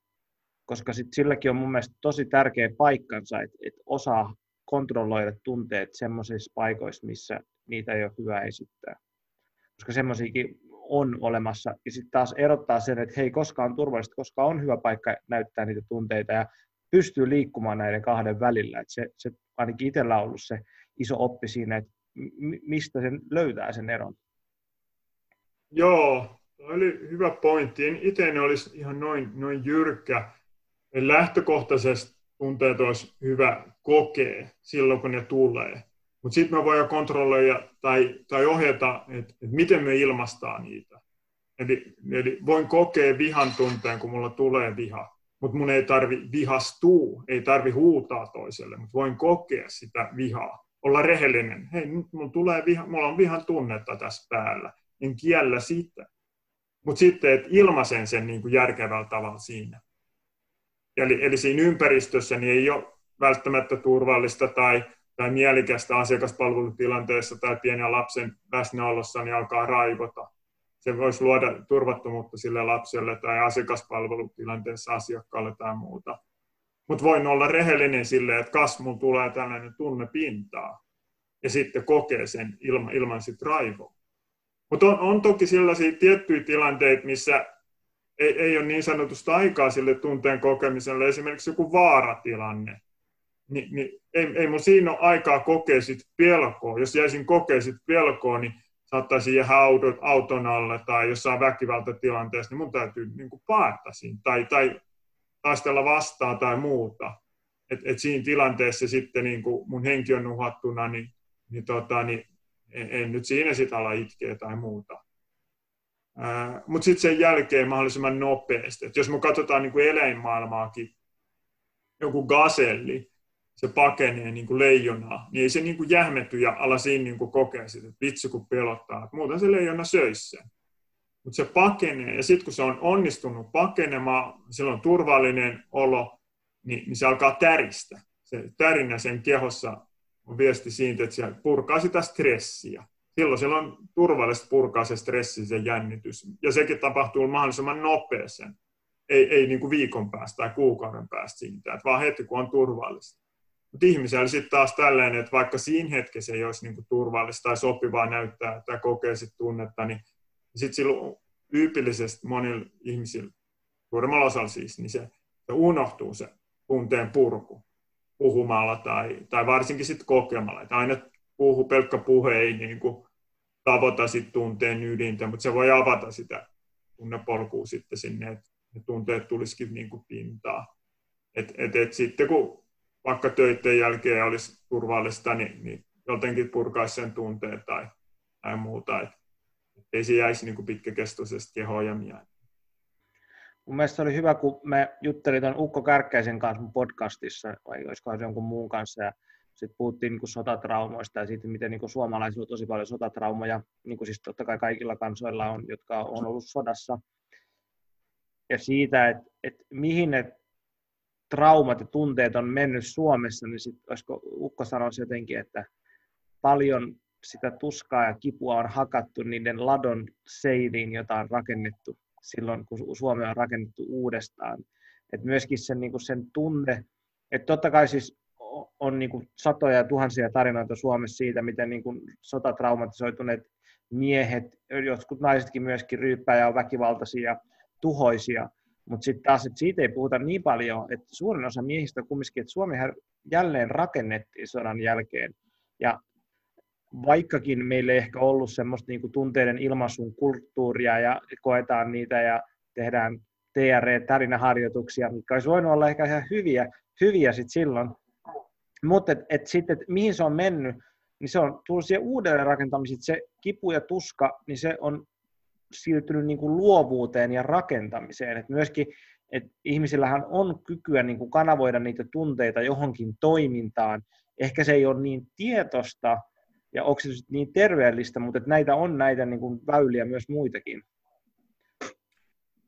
[SPEAKER 1] Koska sit silläkin on mun mielestä tosi tärkeä paikkansa, että, että osaa kontrolloida tunteet semmoisissa paikoissa, missä niitä ei ole hyvä esittää. Koska semmoisiakin on olemassa. Ja sitten taas erottaa sen, että hei, koska on turvallista, koska on hyvä paikka näyttää niitä tunteita ja pystyy liikkumaan näiden kahden välillä. Et se, se ainakin itsellä ollut se iso oppi siinä, että mistä sen löytää sen eron.
[SPEAKER 2] Joo, oli hyvä pointti. En itse olisi ihan noin, noin jyrkkä. Lähtökohtaisesti tunteet olisi hyvä kokea silloin, kun ne tulee. Mutta sitten me voidaan kontrolloida tai, tai ohjata, että et miten me ilmastaa niitä. Eli, eli voin kokea vihan tunteen, kun mulla tulee viha, mutta mun ei tarvi vihastua, ei tarvi huutaa toiselle, mutta voin kokea sitä vihaa. Olla rehellinen. Hei, nyt mulla, tulee viha, mulla on vihan tunnetta tässä päällä. En kiellä sitä. Mutta sitten, että ilmaisen sen niin kuin järkevällä tavalla siinä. Eli, eli siinä ympäristössä niin ei ole välttämättä turvallista tai tai mielikästä asiakaspalvelutilanteessa tai pienen lapsen läsnäolossa, niin alkaa raivota. Se voisi luoda turvattomuutta sille lapselle tai asiakaspalvelutilanteessa asiakkaalle tai muuta. Mutta voin olla rehellinen sille, että kasvun tulee tällainen tunne pintaa ja sitten kokee sen ilman, ilman sit raivoa. Mutta on, on toki sellaisia tiettyjä tilanteita, missä ei, ei ole niin sanotusta aikaa sille tunteen kokemiselle, esimerkiksi joku vaaratilanne – niin, niin ei, ei mun siinä ole aikaa kokea sit pelkoa. Jos jäisin kokea sit pelkoa, niin saattaisin jäädä auton, auton alle tai jossain väkivaltatilanteessa, niin mun täytyy niin kuin paetta siinä tai, tai taistella vastaan tai muuta. Et, et siinä tilanteessa sitten niin kuin mun henki on uhattuna, niin, niin, tota, niin en, en nyt siinä sitä ala itkeä tai muuta. Mutta sitten sen jälkeen mahdollisimman nopeasti. Et jos me katsotaan niin kuin eläinmaailmaakin, joku gaselli, se pakenee niin kuin leijonaa, niin ei se niin kuin jähmetty ja ala siinä niin kuin kokea sitä, että vitsi kun pelottaa. Että muuten se leijona söisi sen. Mutta se pakenee, ja sitten kun se on onnistunut pakenemaan, sillä on turvallinen olo, niin, niin se alkaa täristä. Se tärinä sen kehossa on viesti siitä, että se purkaa sitä stressiä. Silloin siellä on turvallista purkaa se stressi, se jännitys. Ja sekin tapahtuu mahdollisimman nopeasti. Ei, ei niin kuin viikon päästä tai kuukauden päästä siitä, että vaan heti kun on turvallista. Mutta ihmisellä sitten taas tällainen, että vaikka siinä hetkessä ei olisi niinku turvallista tai sopivaa näyttää tai kokee sit tunnetta, niin sitten silloin tyypillisesti monilla ihmisillä, suurimmalla osalla siis, niin se, se unohtuu se tunteen purku puhumalla tai, tai varsinkin sitten kokemalla. Että aina puhu, pelkkä puhe ei niin kuin tavoita sit tunteen ydintä, mutta se voi avata sitä tunnepolkua sitten sinne, että ne tunteet tulisikin niin kuin pintaa. Et, et, et sitten kun vaikka töiden jälkeen olisi turvallista, niin, niin jotenkin purkaisi sen tunteen tai, tai muuta. Et, ei se jäisi niin pitkäkestoisesti kehoon ja mieleen.
[SPEAKER 1] Mun mielestä oli hyvä, kun me juttelin tuon Ukko Kärkkäisen kanssa mun podcastissa, vai olisikohan se jonkun muun kanssa, ja sitten puhuttiin niin sotatraumoista ja siitä, miten niin suomalaisilla on tosi paljon sotatraumoja, niin kuin siis totta kai kaikilla kansoilla on, jotka on ollut sodassa. Ja siitä, että, että mihin ne traumat ja tunteet on mennyt Suomessa, niin sit, olisiko Ukko sanoisi jotenkin, että paljon sitä tuskaa ja kipua on hakattu niiden ladon seiniin, jota on rakennettu silloin, kun Suomi on rakennettu uudestaan. Et myöskin sen, niin sen tunne, että totta kai siis on niin kuin satoja ja tuhansia tarinoita Suomessa siitä, miten niin kuin sotatraumatisoituneet miehet, jotkut naisetkin myöskin ryyppää ja on väkivaltaisia ja tuhoisia, mutta sitten taas, että siitä ei puhuta niin paljon, että suurin osa miehistä kumminkin, että Suomi jälleen rakennettiin sodan jälkeen. Ja vaikkakin meillä ei ehkä ollut semmoista niin tunteiden ilmaisun kulttuuria ja koetaan niitä ja tehdään TR-tarinaharjoituksia, mitkä olisi voinut olla ehkä ihan hyviä, hyviä sit silloin. Mutta et, et sitten, mihin se on mennyt, niin se on tullut siihen uudelleen rakentamiseen. Se kipu ja tuska, niin se on siirtynyt niin kuin luovuuteen ja rakentamiseen. Et myöskin että ihmisillähän on kykyä niin kuin kanavoida niitä tunteita johonkin toimintaan. Ehkä se ei ole niin tietosta ja onko se niin terveellistä, mutta että näitä on näitä niin kuin väyliä myös muitakin.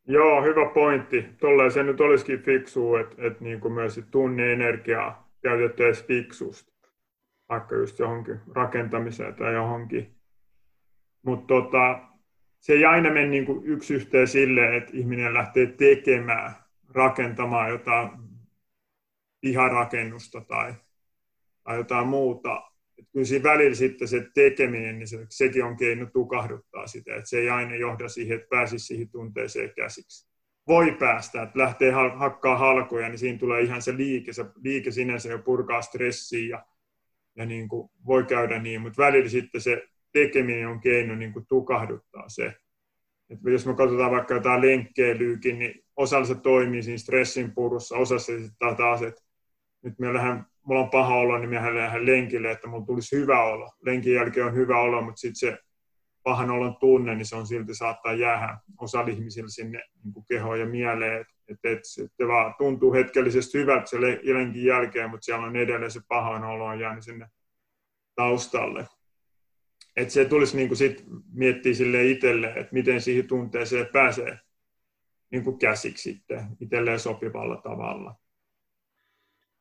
[SPEAKER 2] Joo, hyvä pointti. Tolleen se nyt olisikin fiksu, että, että niin myös tunne energiaa käytetty edes fiksusti, vaikka just johonkin rakentamiseen tai johonkin. Mutta tota, se ei aina mene niin kuin yksi yhteen silleen, että ihminen lähtee tekemään, rakentamaan jotain piharakennusta tai, tai jotain muuta. Et kyllä siinä välillä sitten se tekeminen, niin se, sekin on keino tukahduttaa sitä, että se ei aina johda siihen, että pääsisi siihen tunteeseen käsiksi. Voi päästä, että lähtee hakkaa halkoja, niin siinä tulee ihan se liike, se liike sinänsä jo purkaa stressiä ja, ja niin kuin voi käydä niin, mutta välillä sitten se tekeminen on keino niin kuin tukahduttaa se. Et jos me katsotaan vaikka jotain lenkkeilyykin, niin osalla se toimii siinä stressin purussa, osassa se sitten taas, että nyt me lähden, mulla on paha olo, niin me lähden lenkille, että mulla tulisi hyvä olo. Lenkin jälkeen on hyvä olo, mutta sitten se pahan olon tunne, niin se on silti saattaa jäädä osalla ihmisillä sinne niin kuin kehoon ja mieleen, että et, et, et, vaan tuntuu hetkellisesti hyvältä se lenkin jälkeen, mutta siellä on edelleen se pahan olo jäänyt sinne taustalle että se tulisi niin kuin sit miettiä sille itselle, että miten siihen tunteeseen pääsee niin kuin käsiksi sitten itselleen sopivalla tavalla.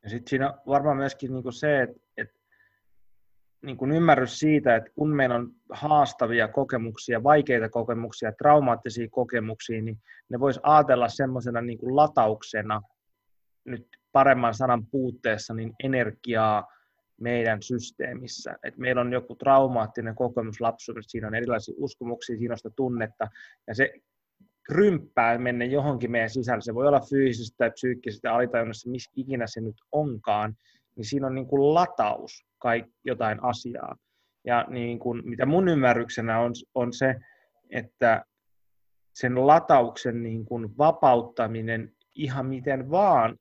[SPEAKER 1] Ja sitten siinä on varmaan myöskin niin kuin se, että, että niin kuin ymmärrys siitä, että kun meillä on haastavia kokemuksia, vaikeita kokemuksia, traumaattisia kokemuksia, niin ne voisi ajatella semmoisena niin latauksena nyt paremman sanan puutteessa niin energiaa meidän systeemissä. Et meillä on joku traumaattinen kokemus lapsuudesta, siinä on erilaisia uskomuksia, siinä on sitä tunnetta, ja se krymppää mennä johonkin meidän sisällä. Se voi olla fyysisesti tai psyykkisesti alitajunnassa, missä ikinä se nyt onkaan, niin siinä on niin kuin lataus kai jotain asiaa. Ja niin kuin, mitä mun ymmärryksenä on, on se, että sen latauksen niin kuin vapauttaminen ihan miten vaan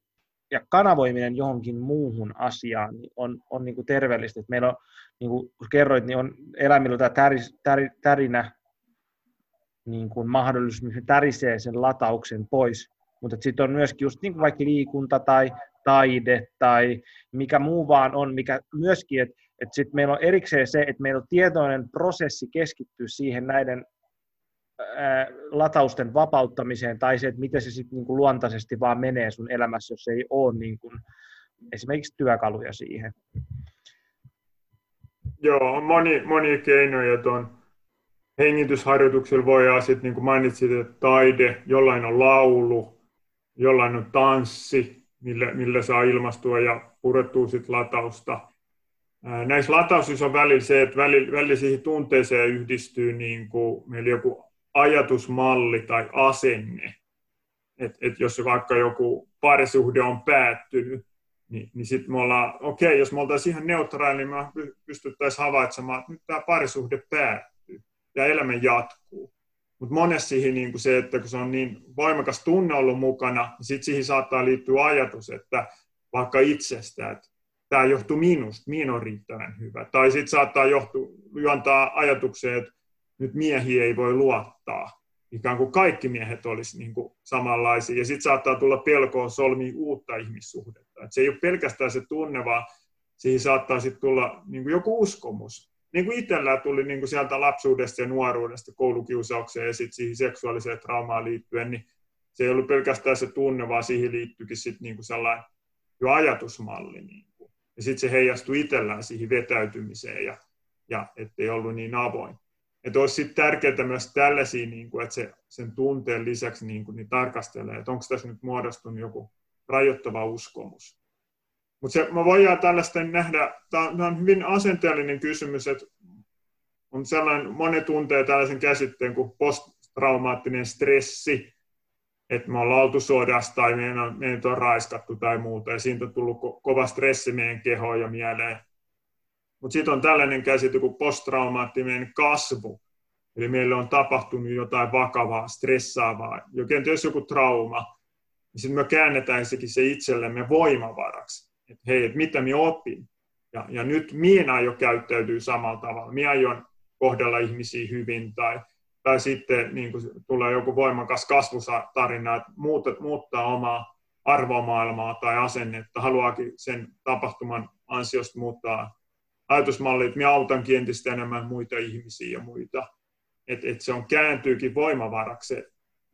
[SPEAKER 1] ja kanavoiminen johonkin muuhun asiaan niin on, on niin kuin terveellistä. Että meillä on, niin kuin kerroit, niin on eläimillä tämä täri, täri, tärinä niin kuin mahdollisuus, missä tärisee sen latauksen pois. Mutta sitten on myöskin just niin kuin vaikka liikunta tai taide tai mikä muu vaan on, mikä myöskin, että että sitten meillä on erikseen se, että meillä on tietoinen prosessi keskittyä siihen näiden latausten vapauttamiseen tai se, että miten se sitten niin luontaisesti vaan menee sun elämässä, jos ei ole niin kuin, esimerkiksi työkaluja siihen.
[SPEAKER 2] Joo, on moni, moni keinoja tuon hengitysharjoituksella voi sitten niin kuin mainitsit, että taide, jollain on laulu, jollain on tanssi, millä, millä saa ilmastua ja purettua sit latausta. Näissä latauksissa on välillä se, että välillä, välillä siihen tunteeseen yhdistyy niin kuin meillä joku ajatusmalli tai asenne. Että et jos vaikka joku parisuhde on päättynyt, niin, niin sitten me ollaan, okei, okay, jos me oltaisiin ihan neutraali, niin me pystyttäisiin havaitsemaan, että nyt tämä parisuhde päättyy ja elämä jatkuu. Mutta monesti siihen niin se, että kun se on niin voimakas tunne ollut mukana, niin sitten siihen saattaa liittyä ajatus, että vaikka itsestä, että tämä johtuu minusta, minä on riittävän hyvä. Tai sitten saattaa johtua, juontaa ajatukseen, että nyt miehiä ei voi luottaa. Ikään kuin kaikki miehet olisi niin kuin samanlaisia. Ja sitten saattaa tulla pelkoa solmia uutta ihmissuhdetta. Et se ei ole pelkästään se tunne, vaan siihen saattaa sitten tulla niin kuin joku uskomus. Niin kuin itsellä tuli niin kuin sieltä lapsuudesta ja nuoruudesta koulukiusaukseen ja sitten siihen seksuaaliseen traumaan liittyen, niin se ei ollut pelkästään se tunne, vaan siihen liittyikin sitten niin kuin sellainen jo ajatusmalli. Niin kuin. Ja sitten se heijastui itsellään siihen vetäytymiseen ja, ja ettei ollut niin avoin että olisi sitten tärkeää myös tällaisia, niin kuin, että se, sen tunteen lisäksi niin, kuin, niin tarkastelee, että onko tässä nyt muodostunut joku rajoittava uskomus. Mutta mä voidaan tällaista nähdä, tämä on hyvin asenteellinen kysymys, että on sellainen, moni tuntee tällaisen käsitteen kuin posttraumaattinen stressi, että me ollaan oltu sodassa tai meidän on, meidän on raiskattu tai muuta, ja siitä on tullut ko- kova stressi meidän kehoon ja mieleen. Mutta sitten on tällainen käsite kuin posttraumaattinen kasvu. Eli meillä on tapahtunut jotain vakavaa, stressaavaa, jo kenties joku trauma. Niin sitten me käännetään se itsellemme voimavaraksi. Että hei, et mitä minä opin. Ja, ja nyt minä aion käyttäytyy samalla tavalla. Minä aion kohdella ihmisiä hyvin tai tai sitten niin kuin tulee joku voimakas kasvutarina, että muuttaa, muuttaa omaa arvomaailmaa tai asennetta, haluaakin sen tapahtuman ansiosta muuttaa ajatusmalli, että minä autankin entistä enemmän muita ihmisiä ja muita. Että et se on kääntyykin voimavaraksi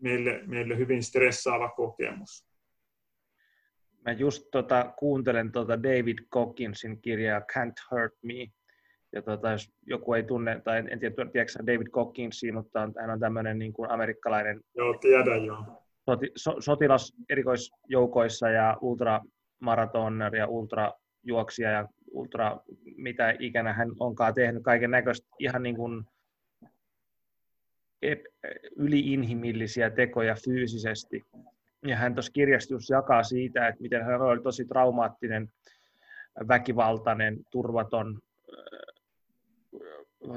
[SPEAKER 2] meille, meille hyvin stressaava kokemus.
[SPEAKER 1] Mä just tota, kuuntelen tota David Cockinsin kirjaa Can't Hurt Me. Ja tota, jos joku ei tunne, tai en, en tiedä, tiedätkö David Cockinsin, mutta hän on tämmöinen niin kuin amerikkalainen
[SPEAKER 2] joo, tiedän, joo.
[SPEAKER 1] Soti, so, sotilas erikoisjoukoissa ja ultramaratoner ja ultrajuoksija ja ultra, mitä ikänä hän onkaan tehnyt, kaiken näköistä ihan niin kuin yliinhimillisiä tekoja fyysisesti. Ja hän tuossa kirjassa just jakaa siitä, että miten hän oli tosi traumaattinen, väkivaltainen, turvaton,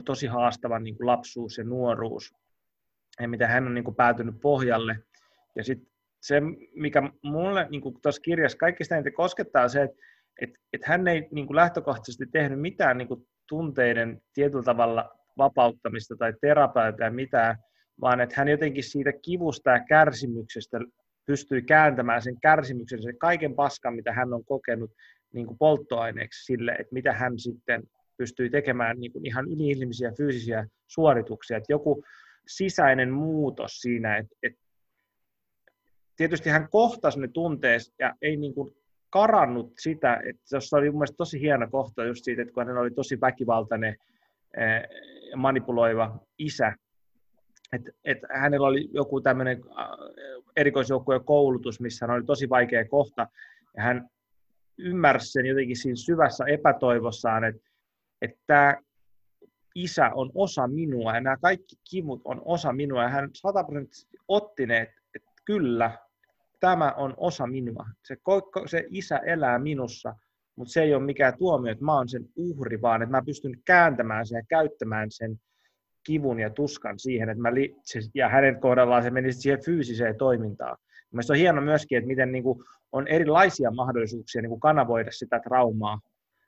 [SPEAKER 1] tosi haastava niin kuin lapsuus ja nuoruus. Ja miten hän on niin kuin päätynyt pohjalle. Ja sitten se, mikä mulle niin tuossa kirjassa kaikista eniten koskettaa, se, että et, et hän ei niin kuin lähtökohtaisesti tehnyt mitään niin kuin tunteiden tietyllä tavalla vapauttamista tai terapiaa tai mitään, vaan että hän jotenkin siitä kivusta ja kärsimyksestä pystyi kääntämään sen kärsimyksen, sen kaiken paskan, mitä hän on kokenut niin kuin polttoaineeksi sille, että mitä hän sitten pystyi tekemään niin kuin ihan yliihmisiä fyysisiä suorituksia. Että joku sisäinen muutos siinä, että, että tietysti hän kohtasi ne tunteet ja ei niin kuin karannut sitä, että se oli mun tosi hieno kohta just siitä, että kun hän oli tosi väkivaltainen, eh, manipuloiva isä, että että hänellä oli joku tämmöinen äh, erikoisjoukkojen koulutus, missä hän oli tosi vaikea kohta, ja hän ymmärsi sen jotenkin siinä syvässä epätoivossaan, että, että tämä isä on osa minua, ja nämä kaikki kivut on osa minua, ja hän sataprosenttisesti otti ne, että, että kyllä, tämä on osa minua. Se, se isä elää minussa, mutta se ei ole mikään tuomio, että mä oon sen uhri, vaan että mä pystyn kääntämään sen ja käyttämään sen kivun ja tuskan siihen, että mä li- ja hänen kohdallaan se meni siihen fyysiseen toimintaan. Mielestäni on hieno myöskin, että miten niin kuin on erilaisia mahdollisuuksia niin kuin kanavoida sitä traumaa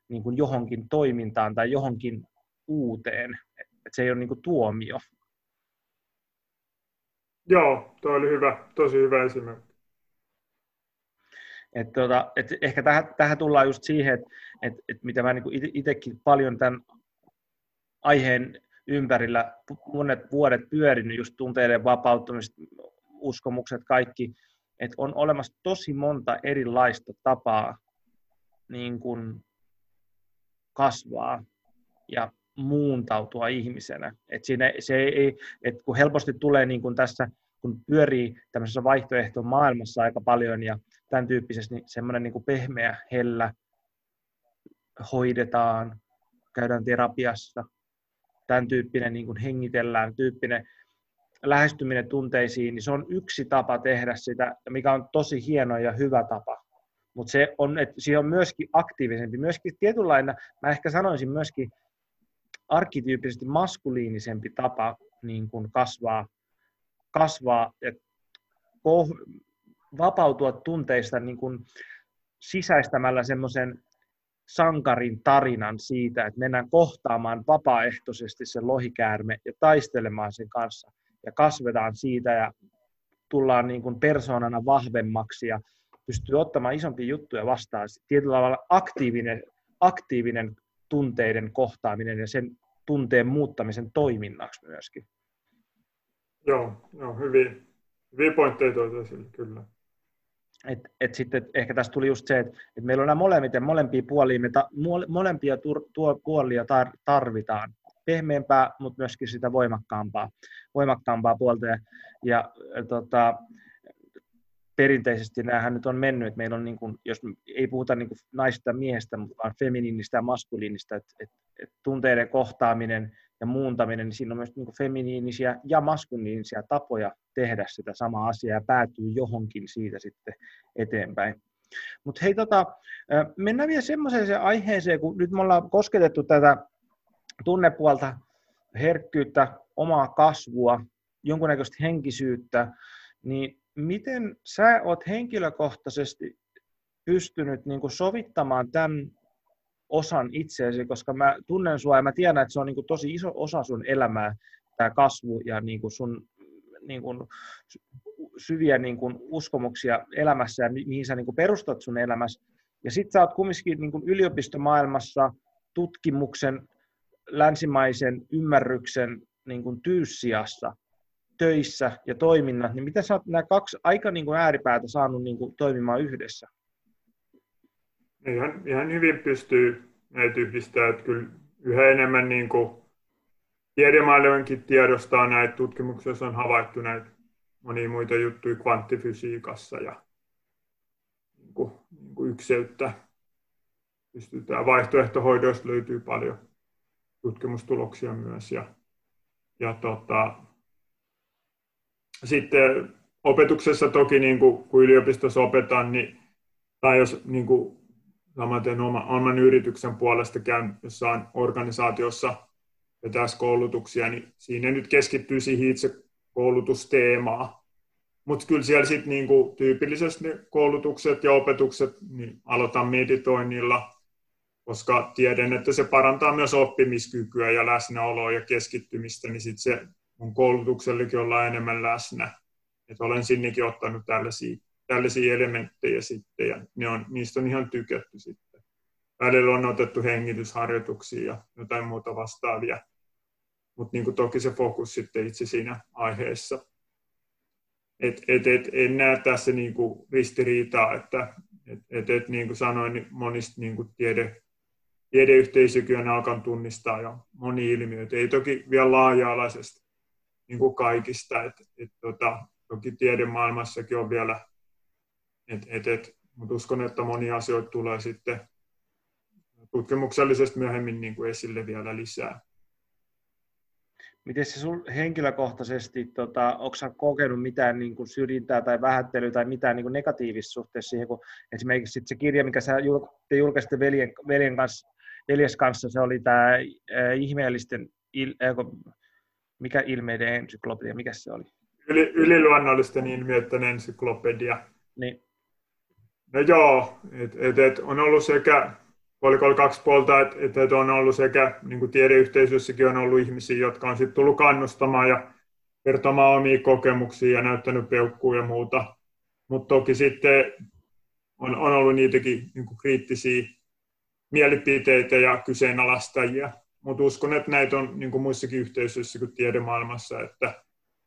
[SPEAKER 1] niin kuin johonkin toimintaan tai johonkin uuteen. Että se ei ole niin kuin tuomio.
[SPEAKER 2] Joo, tuo oli hyvä, tosi hyvä esimerkki.
[SPEAKER 1] Et tota, et ehkä tähän, tähän tullaan just siihen, että et, et mitä mä niin itsekin paljon tämän aiheen ympärillä monet vuodet pyörinyt, just tunteiden vapauttamista, uskomukset, kaikki, että on olemassa tosi monta erilaista tapaa niin kuin kasvaa ja muuntautua ihmisenä. Et siinä, se ei, et kun helposti tulee niin kuin tässä, kun pyörii tämmöisessä vaihtoehto maailmassa aika paljon ja tämän tyyppisesti niin semmoinen niin kuin pehmeä, hellä, hoidetaan, käydään terapiassa, tämän tyyppinen niin kuin hengitellään, tyyppinen lähestyminen tunteisiin, niin se on yksi tapa tehdä sitä, mikä on tosi hieno ja hyvä tapa. Mutta se on, että on myöskin aktiivisempi, myöskin tietynlainen, mä ehkä sanoisin myöskin arkkityyppisesti maskuliinisempi tapa niin kuin kasvaa, kasvaa että vapautua tunteista niin kuin sisäistämällä semmoisen sankarin tarinan siitä, että mennään kohtaamaan vapaaehtoisesti sen lohikäärme ja taistelemaan sen kanssa ja kasvetaan siitä ja tullaan niin kuin persoonana vahvemmaksi ja pystyy ottamaan isompia juttuja vastaan. Tietyllä tavalla aktiivinen, aktiivinen tunteiden kohtaaminen ja sen tunteen muuttamisen toiminnaksi myöskin.
[SPEAKER 2] Joo, joo hyvin, hyvin pointteja esille, kyllä.
[SPEAKER 1] Et, et sitten ehkä tässä tuli just se, että et meillä on nämä molemmiten, molempia puolia, me ta, molempia tur, tuo puolia tar, tarvitaan. Pehmeämpää, mutta myöskin sitä voimakkaampaa, voimakkaampaa puolta. Ja, ja tota, perinteisesti näähän nyt on mennyt, että meillä on, niin kuin, jos ei puhuta niin kuin naista miehestä, mutta vaan feminiinistä ja maskuliinista, että, että, että tunteiden kohtaaminen ja muuntaminen, niin siinä on myös niin kuin feminiinisiä ja maskuliinisia tapoja tehdä sitä samaa asiaa ja päätyy johonkin siitä sitten eteenpäin. Mutta hei, tota, mennään vielä semmoiseen aiheeseen, kun nyt me ollaan kosketettu tätä tunnepuolta, herkkyyttä, omaa kasvua, jonkunnäköistä henkisyyttä, niin miten sä oot henkilökohtaisesti pystynyt niin sovittamaan tämän osan itseesi, koska mä tunnen sua ja mä tiedän, että se on niin tosi iso osa sun elämää, tämä kasvu ja niin kuin sun niin kuin, syviä niin kuin, uskomuksia elämässä ja mihin sä niin kuin, perustat sun elämässä. Ja sitten sä oot kumminkin niin kuin, yliopistomaailmassa tutkimuksen, länsimaisen ymmärryksen niin kuin, tyyssiassa töissä ja toiminnat, niin miten sä oot nämä kaksi aika niin kuin, ääripäätä saanut niin kuin, toimimaan yhdessä?
[SPEAKER 2] Ihan, ihan hyvin pystyy näitä yhdistää, että kyllä yhä enemmän niin tiedemaailmankin tiedostaa näitä tutkimuksissa on havaittu näitä monia muita juttuja kvanttifysiikassa ja niin kuin, niin kuin ykseyttä pystytään. Vaihtoehtohoidoista löytyy paljon tutkimustuloksia myös. Ja, ja tota, sitten opetuksessa toki, niin kuin, kun yliopistossa opetan, niin, tai jos niin kuin, samaten oma, oman yrityksen puolesta käyn jossain organisaatiossa vetäisi koulutuksia, niin siinä nyt keskittyy siihen itse koulutusteemaan. Mutta kyllä siellä sitten niinku tyypillisesti ne koulutukset ja opetukset niin aloitan meditoinnilla, koska tiedän, että se parantaa myös oppimiskykyä ja läsnäoloa ja keskittymistä, niin sitten se mun koulutuksellekin olla enemmän läsnä. Et olen sinnekin ottanut tällaisia, tällaisia elementtejä sitten ja ne on, niistä on ihan tykätty sitten. Välillä on otettu hengitysharjoituksia ja jotain muuta vastaavia mutta niin toki se fokus sitten itse siinä aiheessa. Et, et, et, en näe tässä niin kuin ristiriitaa, että et, et, et, niin kuin sanoin, niin monista niin kuin tiede, tiedeyhteisökin on alkanut tunnistaa jo moni ilmiöitä, ei toki vielä laaja-alaisesti niin kuin kaikista, et, et, tota, toki tiedemaailmassakin on vielä, et, et, et, mutta uskon, että moni asioita tulee sitten tutkimuksellisesti myöhemmin niin kuin esille vielä lisää.
[SPEAKER 1] Miten se sun henkilökohtaisesti, tota, onko sä kokenut mitään niin kuin syrjintää tai vähättelyä tai mitään niin kuin negatiivista suhteessa siihen, kun esimerkiksi sit se kirja, mikä sä te julkaisitte veljen, veljen kanssa, veljes kanssa, se oli tämä äh, ihmeellisten, il, äh, mikä ilmeiden ensyklopedia, mikä se oli?
[SPEAKER 2] Yli, yliluonnollisten ilmiöiden ensyklopedia.
[SPEAKER 1] Niin.
[SPEAKER 2] No joo, et, et, et on ollut sekä kolikolla kaksi puolta, että, että on ollut sekä niin kuin tiedeyhteisössäkin on ollut ihmisiä, jotka on sitten tullut kannustamaan ja kertomaan omia kokemuksia ja näyttänyt peukkua ja muuta. Mutta toki sitten on, on ollut niitäkin niin kuin kriittisiä mielipiteitä ja kyseenalaistajia. Mutta uskon, että näitä on niin kuin muissakin yhteisöissä kuin tiedemaailmassa, että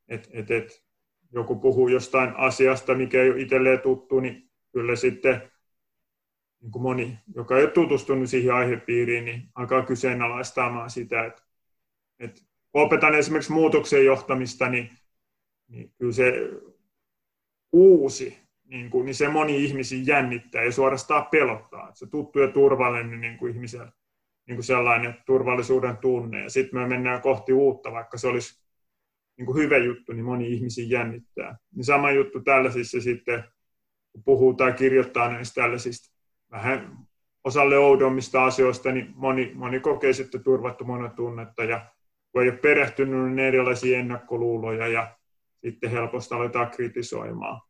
[SPEAKER 2] et, et, et, joku puhuu jostain asiasta, mikä ei ole itselleen tuttu, niin kyllä sitten niin kuin moni, joka ei ole tutustunut siihen aihepiiriin, niin alkaa kyseenalaistamaan sitä, että, että opetan esimerkiksi muutoksen johtamista, niin, niin kyllä se uusi, niin, kuin, niin se moni ihmisiä jännittää ja suorastaan pelottaa. Se tuttu ja turvallinen niin kuin ihmisellä niin kuin sellainen turvallisuuden tunne. Ja sitten me mennään kohti uutta, vaikka se olisi niin kuin hyvä juttu, niin moni ihmisiä jännittää. Niin sama juttu tällaisissa sitten, kun puhuu tai kirjoittaa näistä tällaisista vähän osalle oudommista asioista, niin moni, moni kokee sitten turvattomana tunnetta ja kun ei ole perehtynyt, niin erilaisia ennakkoluuloja ja sitten helposti aletaan kritisoimaan.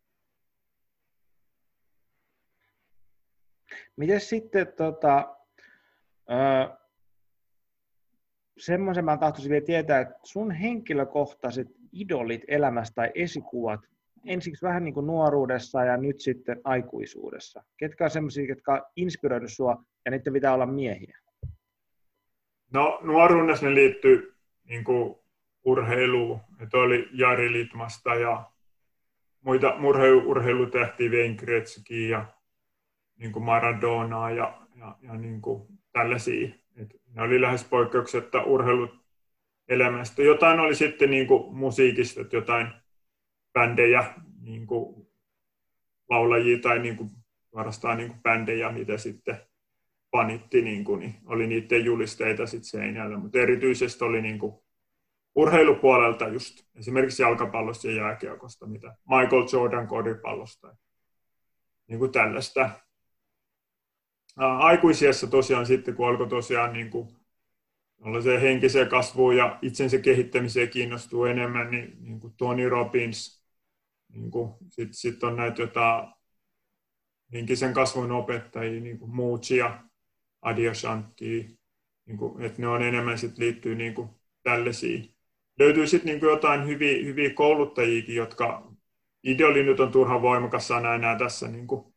[SPEAKER 1] Miten sitten tota, öö, semmoisen mä tahtoisin vielä tietää, että sun henkilökohtaiset idolit elämästä tai esikuvat, ensiksi vähän niin kuin nuoruudessa ja nyt sitten aikuisuudessa? Ketkä on sellaisia, jotka on inspiroinut sua ja niiden pitää olla miehiä?
[SPEAKER 2] No nuoruudessa ne liittyy niin kuin urheiluun. Että oli Jari Litmasta ja muita urheilu, urheilutähtiä, Wayne ja niin kuin Maradonaa ja, ja, ja niin kuin tällaisia. Et ne oli lähes poikkeuksetta urheiluelämästä. Jotain oli sitten niin kuin musiikista, että jotain bändejä, niin kuin laulajia tai niin kuin, varastaan niin kuin bändejä, mitä sitten panitti, niin, kuin, niin oli niiden julisteita sitten seinällä, mutta erityisesti oli niin kuin urheilupuolelta just esimerkiksi jalkapallosta ja jääkiekosta, mitä Michael Jordan koripallosta, niin kuin tällaista. Aikuisiassa tosiaan sitten, kun alkoi tosiaan niin kuin se henkiseen kasvuun ja itsensä kehittämiseen kiinnostuu enemmän, niin, niin kuin Tony Robbins, niin Sitten sit on näitä jotain henkisen kasvun opettajia, niin kuin Muuchia, Adyashantia, niin kuin, että ne on enemmän sit liittyy niin kuin tällaisiin. löytyy sitten niin jotain hyviä, hyviä kouluttajiakin, jotka ideoli nyt on turhan voimakas sana enää tässä niin kuin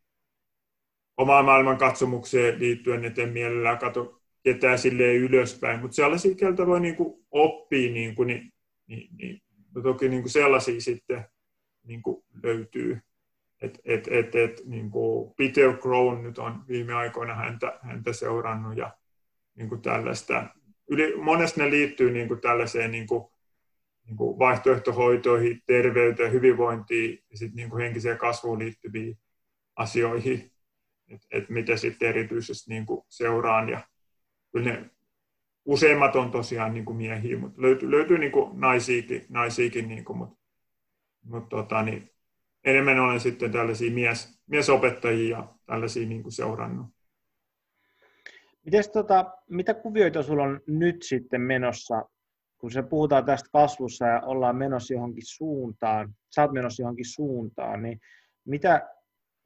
[SPEAKER 2] omaan maailman katsomukseen liittyen, että en mielellään katso ketään silleen ylöspäin, mutta sellaisia, keltä voi niin kuin oppia, niin, kuin, niin, niin, niin no toki niin kuin sellaisia sitten niin kuin löytyy. Et, et, et, et, niin kuin Peter Crown nyt on viime aikoina häntä, häntä seurannut ja niin kuin tällaista. Yli, monesti ne liittyy niin kuin tällaiseen niin kuin, niin kuin vaihtoehtohoitoihin, terveyteen, hyvinvointiin ja sitten niin kuin henkiseen kasvuun liittyviin asioihin, että et mitä sitten erityisesti niin kuin seuraan. Ja kyllä ne useimmat on tosiaan niin kuin miehiä, mutta löytyy, löytyy niin kuin naisiakin, naisiakin niin kuin, mutta, mutta tota, niin enemmän olen sitten tällaisia mies, miesopettajia ja tällaisia niin kuin seurannut.
[SPEAKER 1] Mites, tota, mitä kuvioita sulla on nyt sitten menossa, kun se puhutaan tästä kasvussa ja ollaan menossa johonkin suuntaan, sä oot menossa johonkin suuntaan, niin mitä,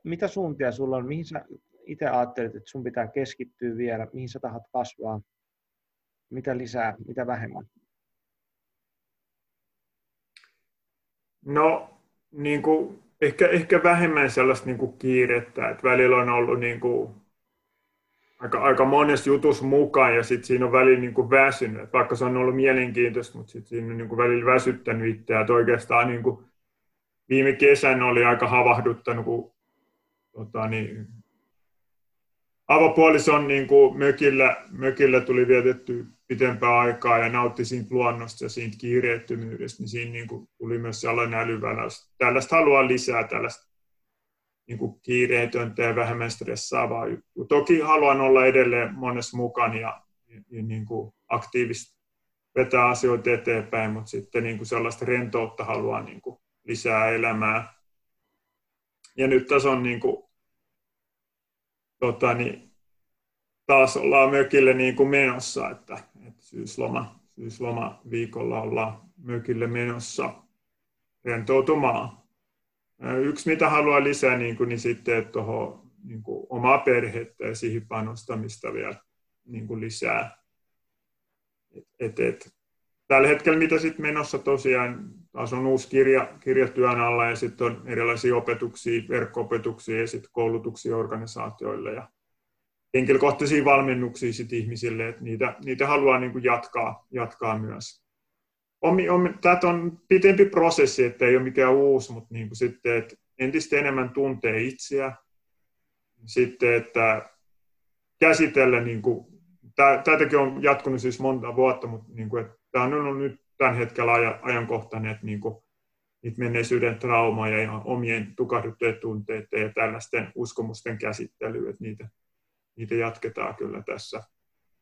[SPEAKER 1] mitä suuntia sulla on, mihin sä itse ajattelet, että sun pitää keskittyä vielä, mihin sä tahat kasvaa, mitä lisää, mitä vähemmän?
[SPEAKER 2] No, niin kuin, ehkä, ehkä vähemmän sellaista niin kuin kiirettä, että välillä on ollut niin kuin, aika, aika monessa jutussa mukaan ja sitten siinä on välillä niin kuin väsynyt, vaikka se on ollut mielenkiintoista, mutta sitten siinä on niin kuin välillä väsyttänyt itseä, että oikeastaan niin kuin viime kesän oli aika havahduttanut, kun tota, niin, avopuolison niin kuin mökillä, mökillä tuli vietetty pitempää aikaa ja nautti siitä luonnosta ja siitä kiireettömyydestä, niin siinä niin kuin tuli myös sellainen älyväläys. Tällaista haluaa lisää, tällaista niin kuin kiireetöntä ja vähemmän stressaavaa. Toki haluan olla edelleen monessa mukana ja, ja niin kuin aktiivisesti vetää asioita eteenpäin, mutta sitten niin kuin sellaista rentoutta haluan niin kuin lisää elämää. Ja nyt tässä on niin kuin tota, niin taas ollaan mökille niin kuin menossa, että syysloma, syysloma viikolla ollaan mökille menossa rentoutumaan. Yksi, mitä haluaa lisää, niin, kuin, niin sitten, että tuohon niin kuin omaa perhettä ja siihen panostamista vielä niin kuin lisää. Et, et, et. Tällä hetkellä, mitä sitten menossa tosiaan, taas on uusi kirja, kirja työn alla ja sitten on erilaisia opetuksia, verkko-opetuksia ja sitten koulutuksia organisaatioille ja henkilökohtaisia valmennuksia sit ihmisille, että niitä, niitä haluaa niin kuin jatkaa, jatkaa myös. Tämä on pitempi prosessi, että ei ole mikään uusi, mutta niin kuin sitten, että entistä enemmän tuntee itseä. Sitten, että käsitellä, niin kuin, tätäkin on jatkunut siis monta vuotta, mutta niin kuin, että tämä on ollut nyt tämän hetkellä ajankohtainen, että niin kuin, niitä menneisyyden traumaa ja omien tukahduttujen tunteiden ja tällaisten uskomusten käsittelyä, että niitä, niitä jatketaan kyllä tässä.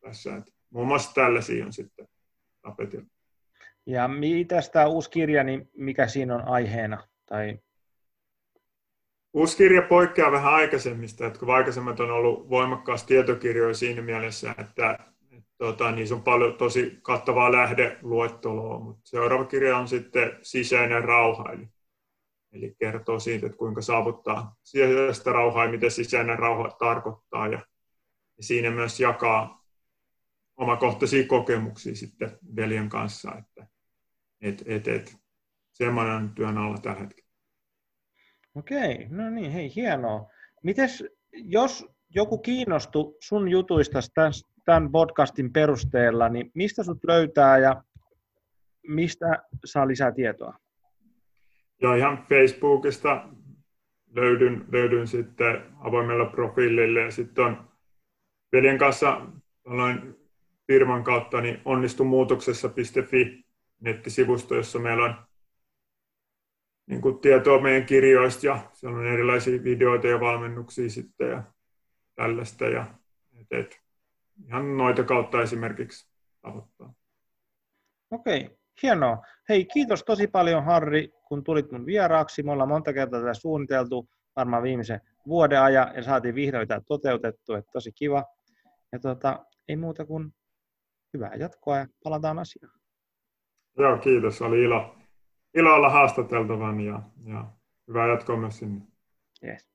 [SPEAKER 2] tässä. Et muun muassa tällaisia on sitten tapetilla.
[SPEAKER 1] Ja mitä tämä uusi kirja, niin mikä siinä on aiheena? Tai...
[SPEAKER 2] Uusi kirja poikkeaa vähän aikaisemmista, että kun aikaisemmat on ollut voimakkaasti tietokirjoja siinä mielessä, että, että tota, niissä on paljon tosi kattavaa lähdeluetteloa, mutta seuraava kirja on sitten sisäinen rauha, eli, eli kertoo siitä, että kuinka saavuttaa sisäistä rauhaa ja mitä sisäinen rauha tarkoittaa ja ja siinä myös jakaa omakohtaisia kokemuksia sitten veljen kanssa, että et, et, et, semmoinen on työn alla tällä hetkellä.
[SPEAKER 1] Okei, no niin, hei, hienoa. Mites, jos joku kiinnostui sun jutuista tämän podcastin perusteella, niin mistä sut löytää ja mistä saa lisää tietoa?
[SPEAKER 2] Ja ihan Facebookista löydyn, löydyn sitten avoimella profiilille ja sitten on veljen kanssa firman kautta niin onnistumuutoksessa.fi nettisivusto, jossa meillä on niin kuin tietoa meidän kirjoista ja siellä on erilaisia videoita ja valmennuksia sitten ja tällaista. Ja, et, et, ihan noita kautta esimerkiksi tavoittaa.
[SPEAKER 1] Okei, hienoa. Hei, kiitos tosi paljon Harri, kun tulit mun vieraaksi. Me ollaan monta kertaa tätä suunniteltu, varmaan viimeisen vuoden ajan, ja saatiin vihdoin tämä toteutettu, että tosi kiva. Ja tota, ei muuta kuin hyvää jatkoa ja palataan asiaan.
[SPEAKER 2] Joo, kiitos. Oli ilo, ilo olla haastateltavan ja, ja hyvää jatkoa myös sinne.
[SPEAKER 1] Yes.